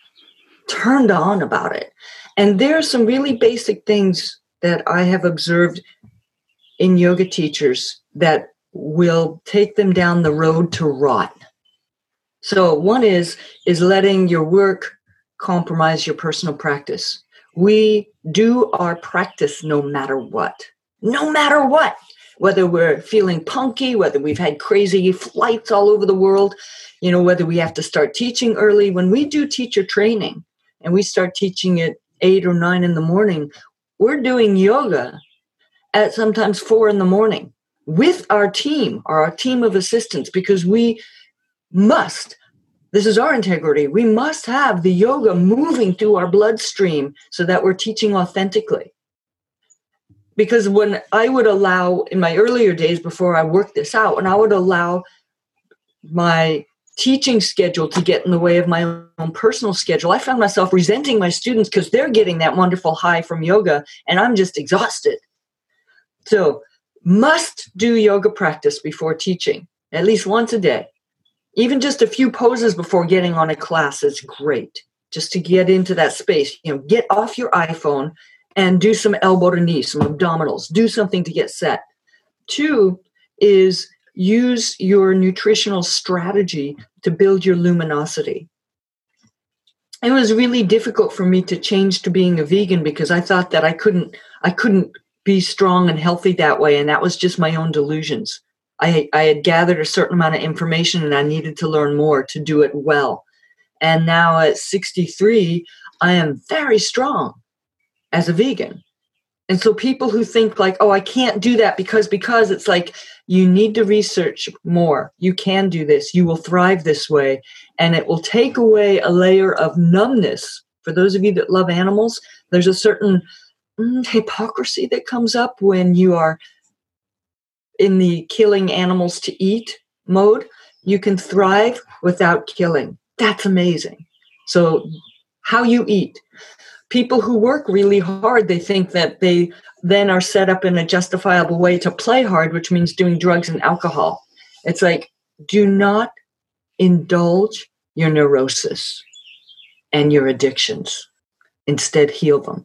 turned on about it and there are some really basic things that I have observed in yoga teachers that will take them down the road to rot. So one is is letting your work compromise your personal practice. We do our practice no matter what. No matter what. Whether we're feeling punky, whether we've had crazy flights all over the world, you know, whether we have to start teaching early. When we do teacher training and we start teaching at eight or nine in the morning, we're doing yoga at sometimes four in the morning with our team or our team of assistants because we must this is our integrity we must have the yoga moving through our bloodstream so that we're teaching authentically because when i would allow in my earlier days before i worked this out when i would allow my teaching schedule to get in the way of my own personal schedule. I found myself resenting my students because they're getting that wonderful high from yoga and I'm just exhausted. So, must do yoga practice before teaching, at least once a day. Even just a few poses before getting on a class is great. Just to get into that space, you know, get off your iPhone and do some elbow to knee, some abdominals, do something to get set. Two is use your nutritional strategy to build your luminosity. It was really difficult for me to change to being a vegan because I thought that I couldn't I couldn't be strong and healthy that way and that was just my own delusions. I I had gathered a certain amount of information and I needed to learn more to do it well. And now at 63, I am very strong as a vegan. And so people who think like, oh, I can't do that because because it's like you need to research more. You can do this. You will thrive this way. And it will take away a layer of numbness. For those of you that love animals, there's a certain mm, hypocrisy that comes up when you are in the killing animals to eat mode. You can thrive without killing. That's amazing. So, how you eat. People who work really hard, they think that they then are set up in a justifiable way to play hard, which means doing drugs and alcohol. It's like, do not indulge your neurosis and your addictions. Instead, heal them.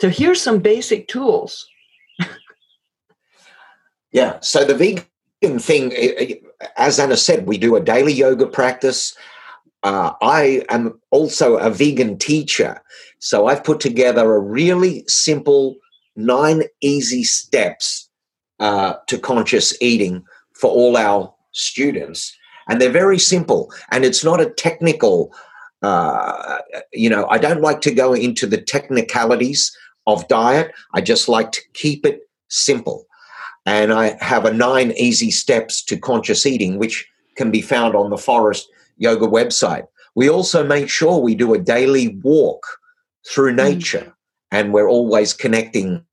So, here's some basic tools. Yeah. So, the vegan thing, as Ana said, we do a daily yoga practice. Uh, I am also a vegan teacher. So I've put together a really simple nine easy steps uh, to conscious eating for all our students. And they're very simple. And it's not a technical, uh, you know, I don't like to go into the technicalities of diet. I just like to keep it simple. And I have a nine easy steps to conscious eating, which can be found on the Forrest Yoga website. We also make sure we do a daily walk through mm. nature and we're always connecting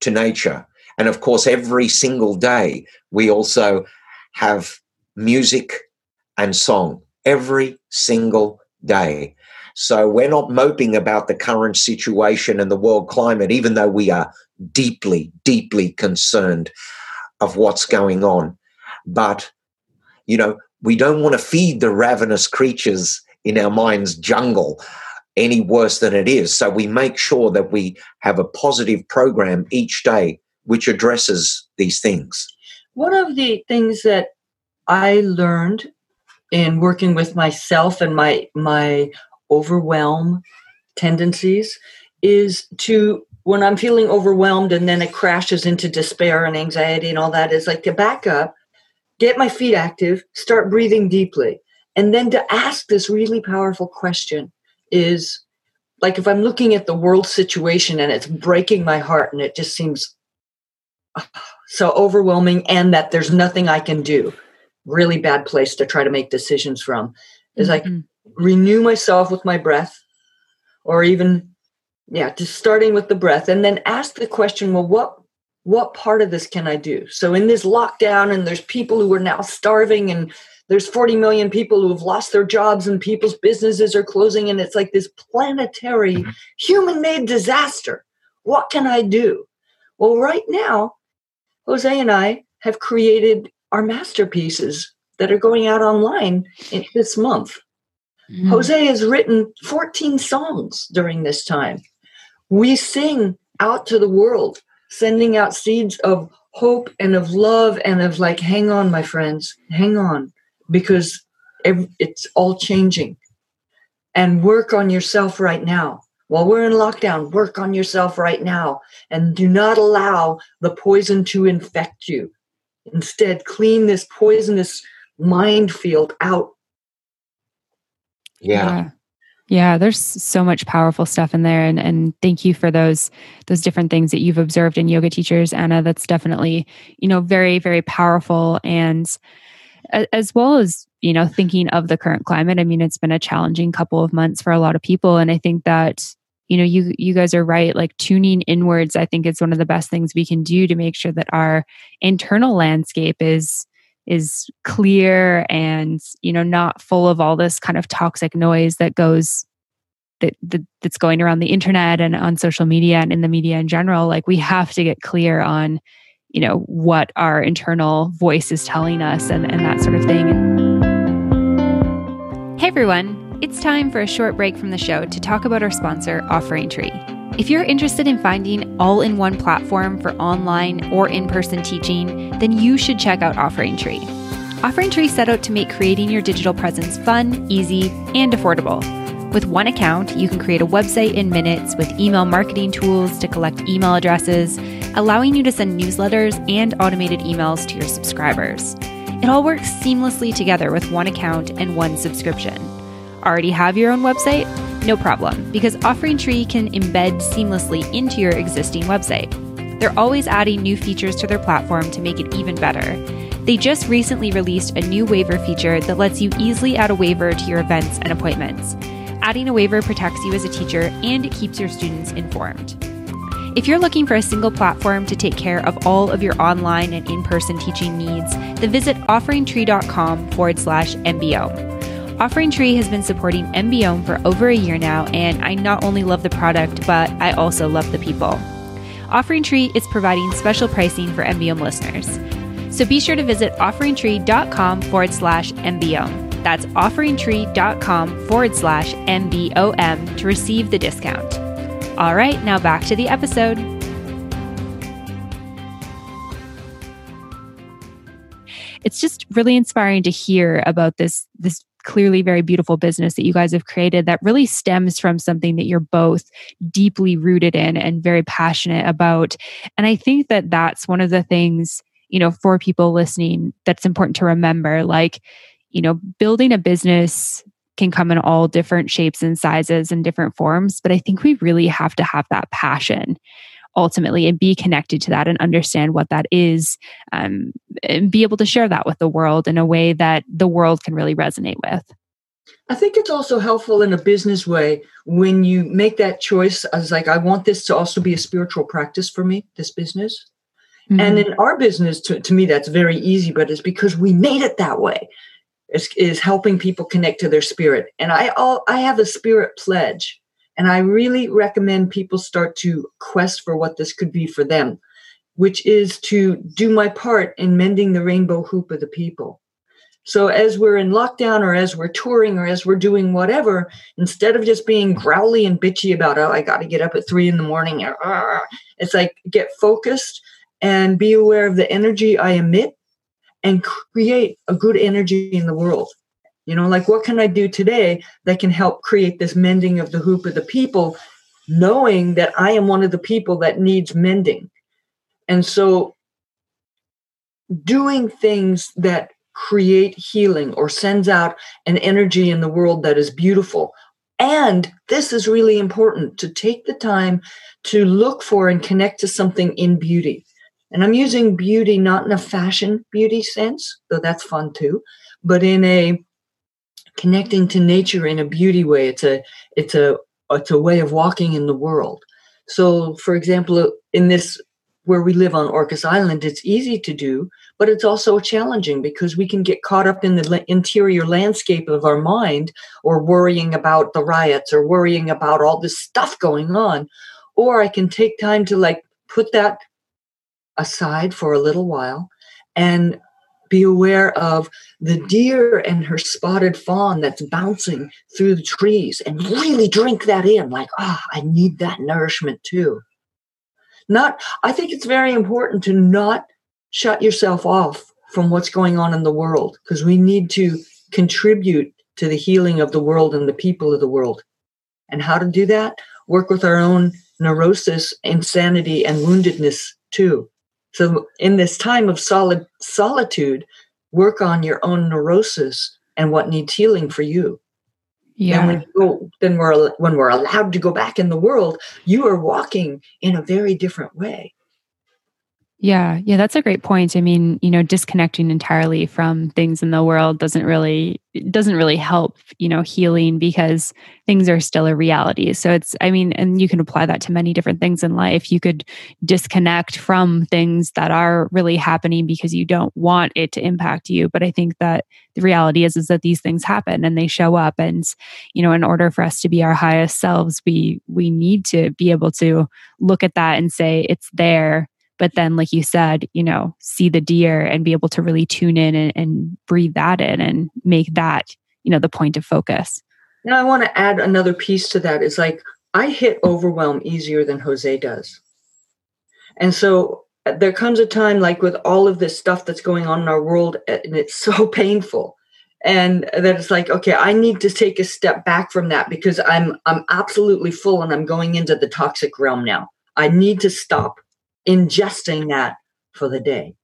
to nature. And of course, every single day, we also have music and song every single day. So we're not moping about the current situation and the world climate, even though we are deeply, deeply concerned of what's going on. But, you know, we don't want to feed the ravenous creatures in our mind's jungle any worse than it is. So we make sure that we have a positive program each day which addresses these things. One of the things that I learned in working with myself and my my overwhelm tendencies is to when I'm feeling overwhelmed and then it crashes into despair and anxiety and all that is like to back up get my feet active, start breathing deeply, and then to ask this really powerful question is like if I'm looking at the world situation and it's breaking my heart and it just seems so overwhelming and that there's nothing I can do, really bad place to try to make decisions from, is mm-hmm. like renew myself with my breath or even yeah just starting with the breath and then ask the question well what what part of this can I do? So in this lockdown, and there's people who are now starving, and there's 40 million people who have lost their jobs, and people's businesses are closing, and it's like this planetary, mm-hmm. human-made disaster. What can I do? Well, right now, Jose and I have created our masterpieces that are going out online this month. Mm-hmm. Jose has written 14 songs during this time. We sing out to the world sending out seeds of hope and of love and of like, hang on, my friends, hang on, because it's all changing. And work on yourself right now. While we're in lockdown, work on yourself right now and do not allow the poison to infect you. Instead, clean this poisonous mind field out. yeah. yeah. Yeah, there's so much powerful stuff in there and and thank you for those those different things that you've observed in yoga teachers Ana that's definitely, you know, very very powerful and as well as, you know, thinking of the current climate. I mean, it's been a challenging couple of months for a lot of people and I think that you know you you guys are right like tuning inwards i think is one of the best things we can do to make sure that our internal landscape is is clear and you know not full of all this kind of toxic noise that goes that, that, that's going around the internet and on social media and in the media in general like we have to get clear on you know what our internal voice is telling us and, and that sort of thing. Hey everyone. It's time for a short break from the show to talk about our sponsor offering tree If you're interested in finding all in one platform for online or in person teaching, then you should check out Offering Tree. Offering Tree set out to make creating your digital presence fun, easy, and affordable. With one account, you can create a website in minutes with email marketing tools to collect email addresses, allowing you to send newsletters and automated emails to your subscribers. It all works seamlessly together with one account and one subscription. Already have your own website? No problem, because Offering Tree can embed seamlessly into your existing website. They're always adding new features to their platform to make it even better they just recently released a new waiver feature that lets you easily add a waiver to your events and appointments. Adding a waiver protects you as a teacher and it keeps your students informed. If you're looking for a single platform to take care of all of your online and in person teaching needs, then visit offeringtree.com forward slash MBO. Offering Tree has been supporting MBO for over a year now, and I not only love the product, but I also love the people. Offering Tree is providing special pricing for MBO listeners. So be sure to visit offeringtree.com forward slash MBOM. That's offeringtree.com forward slash MBOM to receive the discount. All right, now back to the episode. It's just really inspiring to hear about this this clearly very beautiful business that you guys have created that really stems from something that you're both deeply rooted in and very passionate about. And I think that that's one of the things you know, for people listening, that's important to remember. Like, you know, building a business can come in all different shapes and sizes and different forms, but I think we really have to have that passion ultimately and be connected to that and understand what that is um, and be able to share that with the world in a way that the world can really resonate with. I think it's also helpful in a business way when you make that choice as like, I want this to also be a spiritual practice for me, this business. Mm-hmm. And in our business, to, to me, that's very easy, but it's because we made it that way. Is, is helping people connect to their spirit. And I all I have a spirit pledge. And I really recommend people start to quest for what this could be for them, which is to do my part in mending the rainbow hoop of the people. So as we're in lockdown or as we're touring or as we're doing whatever, instead of just being growly and bitchy about, oh, I got to get up at three in the morning, it's like get focused and be aware of the energy I emit and create a good energy in the world. You know, like what can I do today that can help create this mending of the hoop of the people, knowing that I am one of the people that needs mending. And so doing things that create healing or sends out an energy in the world that is beautiful. And this is really important to take the time to look for and connect to something in beauty. And I'm using beauty not in a fashion beauty sense, though that's fun too, but in a connecting to nature in a beauty way. It's a it's a it's a way of walking in the world. So, for example, in this where we live on Orcas Island, it's easy to do, but it's also challenging because we can get caught up in the interior landscape of our mind or worrying about the riots or worrying about all this stuff going on. Or I can take time to like put that aside for a little while and be aware of the deer and her spotted fawn that's bouncing through the trees and really drink that in like ah oh, i need that nourishment too. Not i think it's very important to not shut yourself off from what's going on in the world because we need to contribute to the healing of the world and the people of the world. And how to do that? Work with our own neurosis insanity and woundedness too so, in this time of solid solitude, work on your own neurosis and what needs healing for you. Yeah. And when you go, then we're when we're allowed to go back in the world, you are walking in a very different way. Yeah, yeah, that's a great point. I mean, you know, disconnecting entirely from things in the world doesn't really doesn't really help, you know, healing because things are still a reality. So it's I mean, and you can apply that to many different things in life. You could disconnect from things that are really happening because you don't want it to impact you, but I think that the reality is is that these things happen and they show up and you know, in order for us to be our highest selves, we we need to be able to look at that and say it's there but then like you said you know see the deer and be able to really tune in and, and breathe that in and make that you know the point of focus. Now i want to add another piece to that. Is like I hit overwhelm easier than Jose does. And so uh, there comes a time like with all of this stuff that's going on in our world and it's so painful. And that it's like okay i need to take a step back from that because i'm i'm absolutely full and i'm going into the toxic realm now. I need to stop ingesting that for the day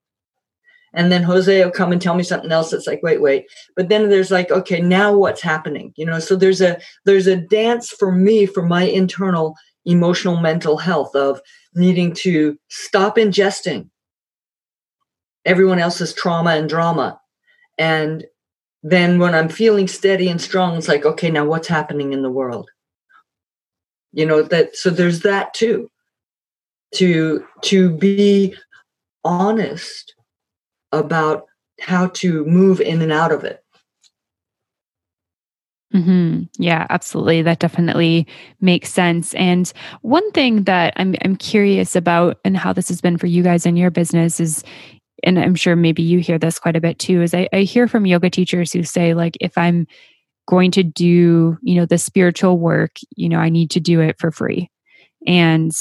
and then jose will come and tell me something else that's like wait wait but then there's like okay now what's happening you know so there's a there's a dance for me for my internal emotional mental health of needing to stop ingesting everyone else's trauma and drama and then when I'm feeling steady and strong, it's like, okay, now what's happening in the world? You know, that so there's that too. To to be honest about how to move in and out of it. Mm-hmm. Yeah, absolutely. That definitely makes sense. And one thing that I'm I'm curious about, and how this has been for you guys in your business, is and I'm sure maybe you hear this quite a bit too, is I, I hear from yoga teachers who say, like, if I'm going to do, you know, the spiritual work, you know, I need to do it for free. And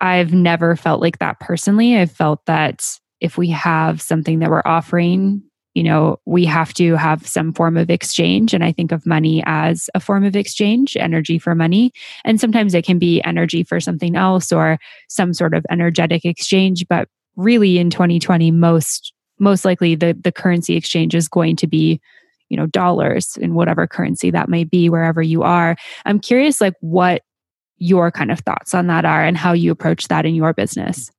I've never felt like that personally. I've felt that if we have something that we're offering, you know, we have to have some form of exchange. And I think of money as a form of exchange, energy for money. And sometimes it can be energy for something else or some sort of energetic exchange. But really in 2020 most most likely the the currency exchange is going to be you know dollars in whatever currency that may be wherever you are i'm curious like what your kind of thoughts on that are and how you approach that in your business?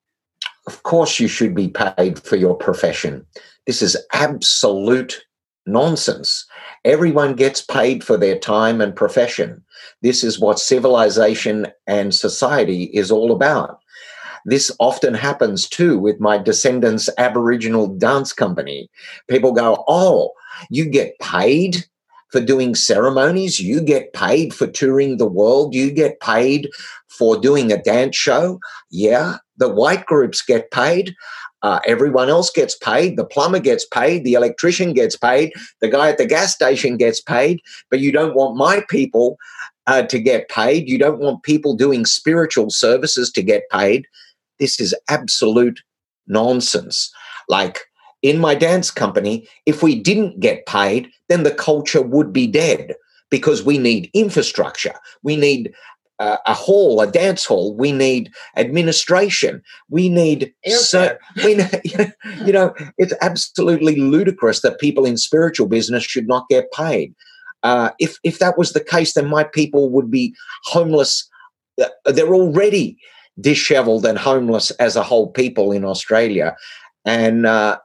Of course you should be paid for your profession. This is absolute nonsense. Everyone gets paid for their time and profession. This is what civilization and society is all about. This often happens too with my Descendance Aboriginal dance company. People go, Oh, you get paid for doing ceremonies, you get paid for touring the world, you get paid for doing a dance show. Yeah, the white groups get paid. Uh, everyone else gets paid. The plumber gets paid. The electrician gets paid. The guy at the gas station gets paid. But you don't want my people uh, to get paid. You don't want people doing spiritual services to get paid. This is absolute nonsense. Like in my dance company, if we didn't get paid, then the culture would be dead because we need infrastructure. We need uh, a hall, a dance hall. We need administration. We need, so, we need, you know, it's absolutely ludicrous that people in spiritual business should not get paid. Uh, if if that was the case, then my people would be homeless. Uh, they're already disheveled and homeless as a whole people in Australia. And, uh,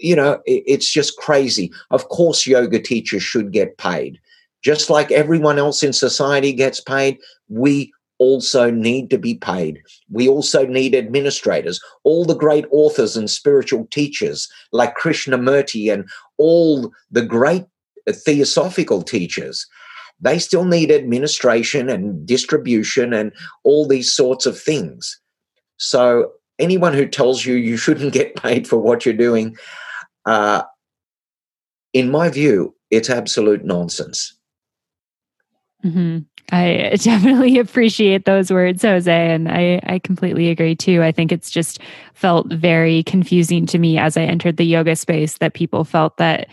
you know, it, it's just crazy. Of course, yoga teachers should get paid. Just like everyone else in society gets paid, we also need to be paid. We also need administrators. All the great authors and spiritual teachers like Krishnamurti and all the great uh, theosophical teachers they still need administration and distribution and all these sorts of things. So, anyone who tells you you shouldn't get paid for what you're doing, uh, in my view, it's absolute nonsense. Mm-hmm. I definitely appreciate those words, Jose, and I, I completely agree too. I think it's just felt very confusing to me as I entered the yoga space that people felt that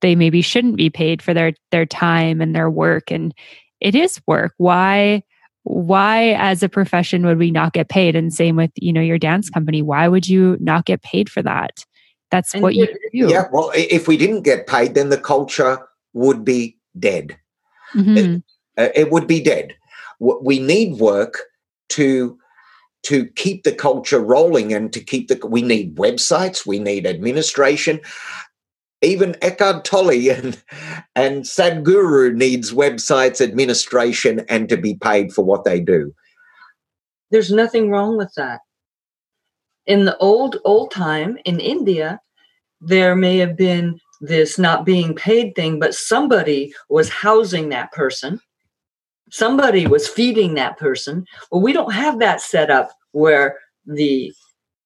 they maybe shouldn't be paid for their their time and their work and it is work why why as a profession would we not get paid? And same with you know your dance company. Why would you not get paid for that? That's and what you do. Yeah well if we didn't get paid then the culture would be dead. Mm-hmm. it, uh, it would be dead. We need work to to keep the culture rolling and to keep the we need websites we need administration even Eckhart Tolle and, and Sadhguru needs websites administration and to be paid for what they do. There's nothing wrong with that. In the old old time in India, there may have been this not being paid thing, but somebody was housing that person. Somebody was feeding that person. Well, we don't have that set up where the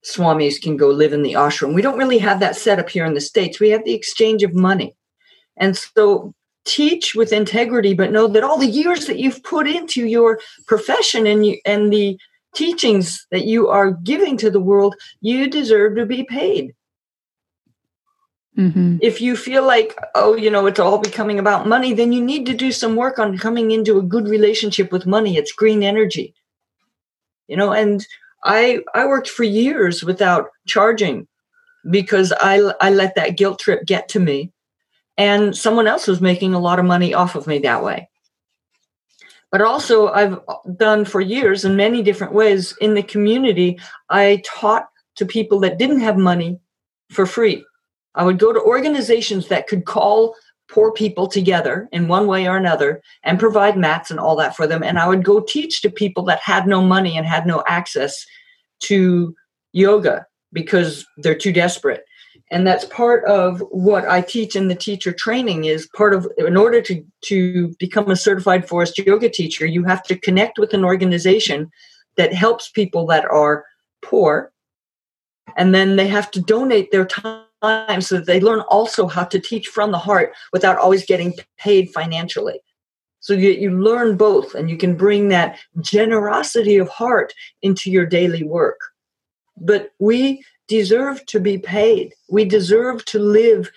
swamis can go live in the ashram. We don't really have that set up here in the States. We have the exchange of money. And so teach with integrity, but know that all the years that you've put into your profession and you, and the teachings that you are giving to the world, you deserve to be paid. Mm-hmm. If you feel like, oh, you know, it's all becoming about money, then you need to do some work on coming into a good relationship with money. It's green energy. You know, and I I worked for years without charging because I I let that guilt trip get to me and someone else was making a lot of money off of me that way. But also I've done for years in many different ways in the community I taught to people that didn't have money for free I would go to organizations that could call poor people together in one way or another and provide mats and all that for them. And I would go teach to people that had no money and had no access to yoga because they're too desperate. And that's part of what I teach in the teacher training is part of in order to, to become a certified Forrest yoga teacher, you have to connect with an organization that helps people that are poor. And then they have to donate their time so that they learn also how to teach from the heart without always getting paid financially. So you, you learn both and you can bring that generosity of heart into your daily work. But we deserve to be paid. We deserve to live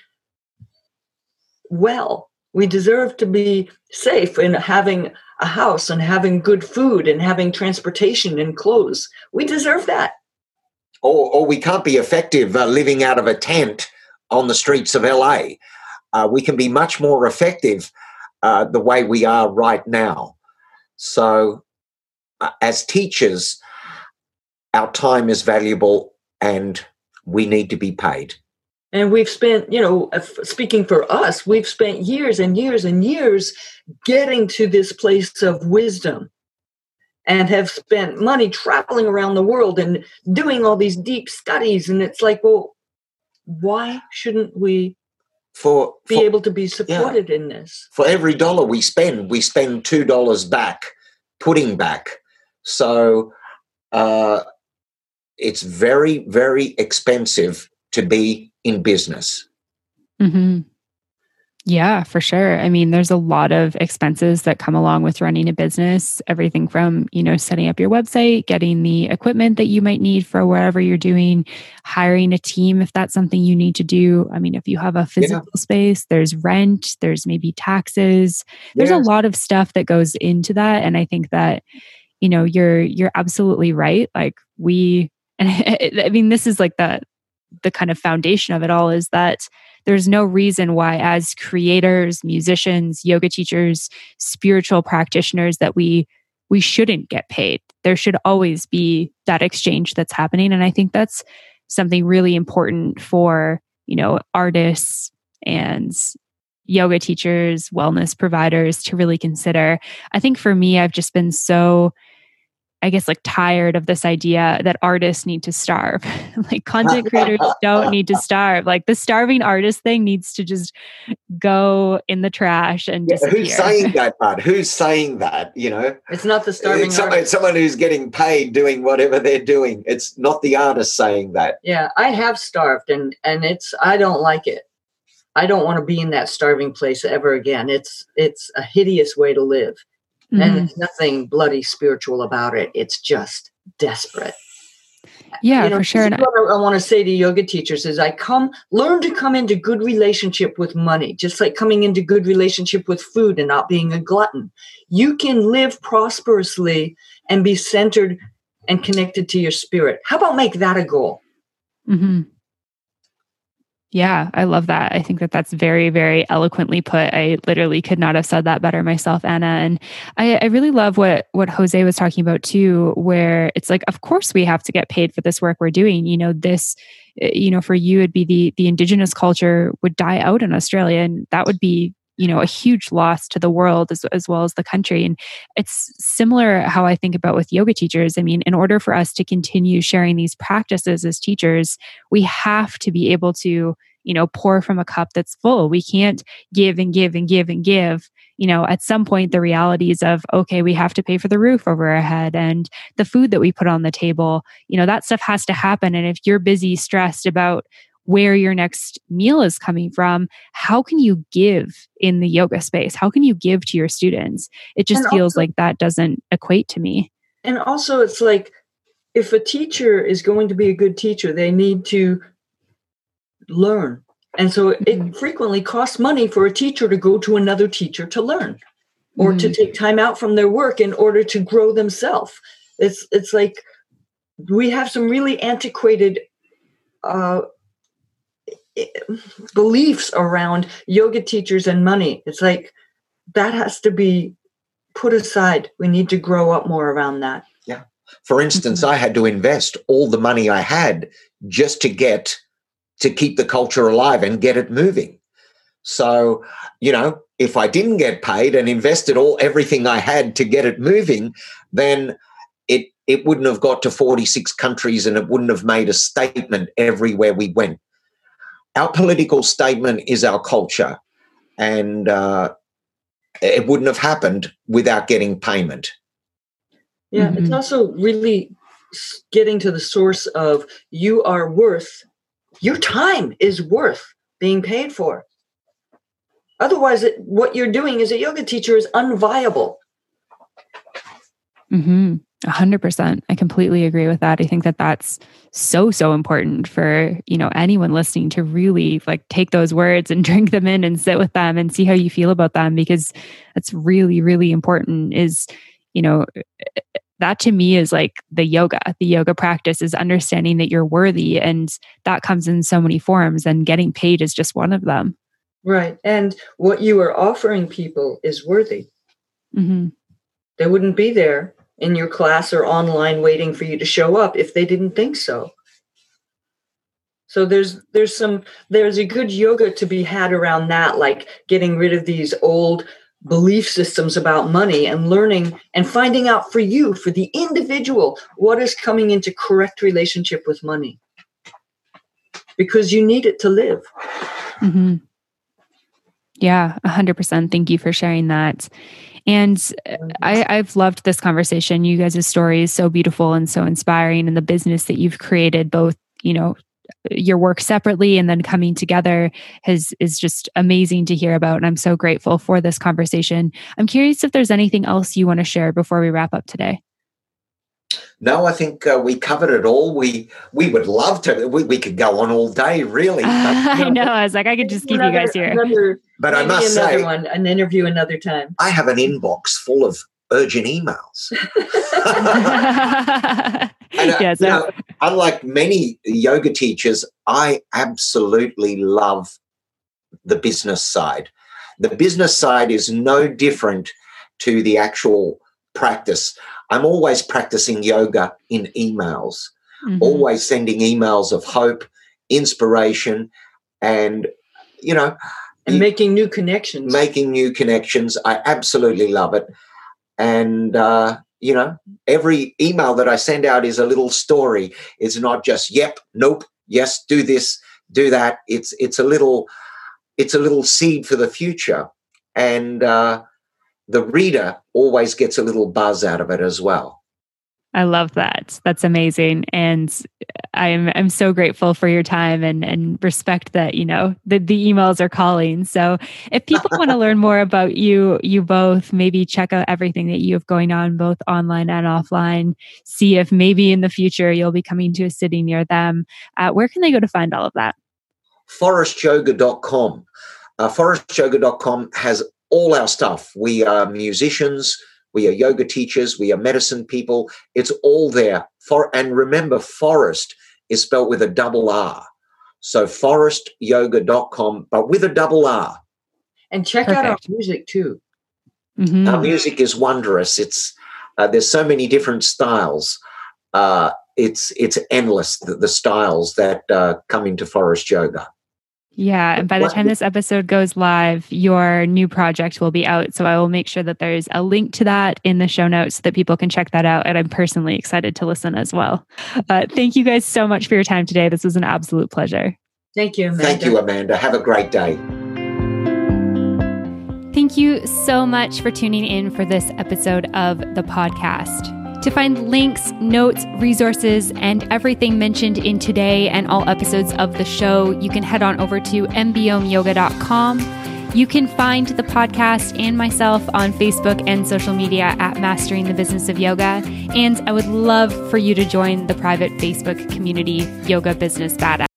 well. We deserve to be safe in having a house and having good food and having transportation and clothes. We deserve that or, or we can't be effective uh, living out of a tent on the streets of LA. Uh, we can be much more effective uh, the way we are right now. So, uh, as teachers, our time is valuable and we need to be paid. And we've spent, you know, speaking for us, we've spent years and years and years getting to this place of wisdom and have spent money traveling around the world and doing all these deep studies. And it's like, well, why shouldn't we for be for, able to be supported yeah. in this? For every dollar we spend, we spend two dollars back, putting back. So uh, it's very, very expensive to be in business. Mm-hmm. Yeah, for sure. I mean, there's a lot of expenses that come along with running a business, everything from, you know, setting up your website, getting the equipment that you might need for whatever you're doing, hiring a team if that's something you need to do. I mean, if you have a physical yeah. space, there's rent, there's maybe taxes. There's yeah. a lot of stuff that goes into that and I think that you know, you're you're absolutely right. Like we and I mean, this is like the the kind of foundation of it all is that there's no reason why as creators musicians yoga teachers spiritual practitioners that we we shouldn't get paid. There should always be that exchange that's happening. And i think that's something really important for you know artists and yoga teachers wellness providers to really consider. I think for me i've just been so I guess like tired of this idea that artists need to starve. like content creators don't need to starve. Like the starving artist thing needs to just go in the trash and disappear. Who's saying that, Bud? Who's saying that? You know, it's not the starving. It's, someone, it's someone who's getting paid doing whatever they're doing. It's not the artist saying that. Yeah, I have starved, and and it's I don't like it. I don't want to be in that starving place ever again. It's it's a hideous way to live. Mm-hmm. And there's nothing bloody spiritual about it. It's just desperate. Yeah, you know, for sure. what I, I want to say to yoga teachers is I come learn to come into good relationship with money, just like coming into good relationship with food and not being a glutton. You can live prosperously and be centered and connected to your spirit. How about make that a goal? Mm-hmm. Yeah, I love that. I think that that's very, very eloquently put. I literally could not have said that better myself, Ana. And I, I, really love what what Jose was talking about too, where it's like, of course, we have to get paid for this work we're doing. You know, this, eh, you know, for you, it'd be the the indigenous culture would die out in Australia, and that would be you know a huge loss to the world as, as well as the country. And it's similar how i think about with yoga teachers. I mean in order for us to continue sharing these practices as teachers we have to be able to you know pour from a cup that's full. We can't give and give and give and give. You know at some point the realities of okay we have to pay for the roof over our head and the food that we put on the table you know that stuff has to happen. And if you're busy stressed about where your next meal is coming from, how can you give in the yoga space? How can you give to your students? It just and feels also, like that doesn't equate to me. And also, it's like if a teacher is going to be a good teacher, they need to learn. And so it mm-hmm. frequently costs money for a teacher to go to another teacher to learn or mm-hmm. to take time out from their work in order to grow themselves. It's it's like we have some really antiquated uh, beliefs around yoga teachers and money. It's like that has to be put aside. We need to grow up more around that. Yeah. For instance. I had to invest all the money I had just to get to keep the culture alive and get it moving. So, you know, if I didn't get paid and invested all everything I had to get it moving, then it it wouldn't have got to 46 countries and it wouldn't have made a statement everywhere we went our political statement is our culture, and uh, it wouldn't have happened without getting payment. Yeah, mm-hmm. it's also really getting to the source of you are worth, your time is worth being paid for. Otherwise, it, what you're doing as a yoga teacher is unviable. Mm-hmm. 100%. I completely agree with that. I think that that's so so important for, you know, anyone listening to really like take those words and drink them in and sit with them and see how you feel about them because that's really really important is, you know, that to me is like the yoga. The yoga practice is understanding that you're worthy and that comes in so many forms and getting paid is just one of them. Right. And what you are offering people is worthy. Mm-hmm. They wouldn't be there in your class or online waiting for you to show up if they didn't think so. So there's there's some there's a good yoga to be had around that, like getting rid of these old belief systems about money and learning and finding out for you, for the individual, what is coming into correct relationship with money. Because you need it to live. Mm-hmm. Yeah, 100%. Thank you for sharing that. And mm-hmm. I, I've loved this conversation. You guys' story is so beautiful and so inspiring, and the business that you've created, both, you know, your work separately and then coming together has is just amazing to hear about and i'm so grateful for this conversation. I'm curious if there's anything else you want to share before we wrap up today no, I think uh, we covered it all. We we would love to. We, we could go on all day, really. But, I know. I was like, I could just keep another, you guys here. Another, but I must say, one, an interview another time. I have an inbox full of urgent emails. and, uh, yeah, so. you know, unlike many yoga teachers, I absolutely love the business side. The business side is no different to the actual practice. I'm always practicing yoga in emails, mm-hmm. always sending emails of hope, inspiration, and, you know, and you, making new connections. Making new connections. I absolutely love it. And, uh, you know, every email that I send out is a little story. It's not just, yep, nope, yes, do this, do that. It's, it's a little, it's a little seed for the future. And, uh, the reader always gets a little buzz out of it as well. I love that. That's amazing. And I'm I'm so grateful for your time and and respect that, you know, the, the emails are calling. So if people want to learn more about you, you both, maybe check out everything that you have going on both online and offline, see if maybe in the future you'll be coming to a city near them. Uh, where can they go to find all of that? forrestyoga.com. Uh, forrestyoga.com has all our stuff. We are musicians, we are yoga teachers, we are medicine people. It's all there. For and remember, Forrest is spelled with a double R. So forrestyoga.com, but with a double R. And check Perfect. out our music too. Mm-hmm. Our music is wondrous. It's uh, there's so many different styles. Uh, it's it's endless the, the styles that uh, come into Forrest yoga. Yeah. And by the time this episode goes live, your new project will be out. So I will make sure that there's a link to that in the show notes so that people can check that out. And I'm personally excited to listen as well. Uh, thank you guys so much for your time today. This was an absolute pleasure. Thank you, Amanda. Thank you, Amanda. Have a great day. Thank you so much for tuning in for this episode of the podcast. To find links, notes, resources, and everything mentioned in today and all episodes of the show, you can head on over to mbyomeyoga.com. You can find the podcast and myself on Facebook and social media at Mastering the Business of Yoga. And I would love for you to join the private Facebook community, Yoga Business Badass.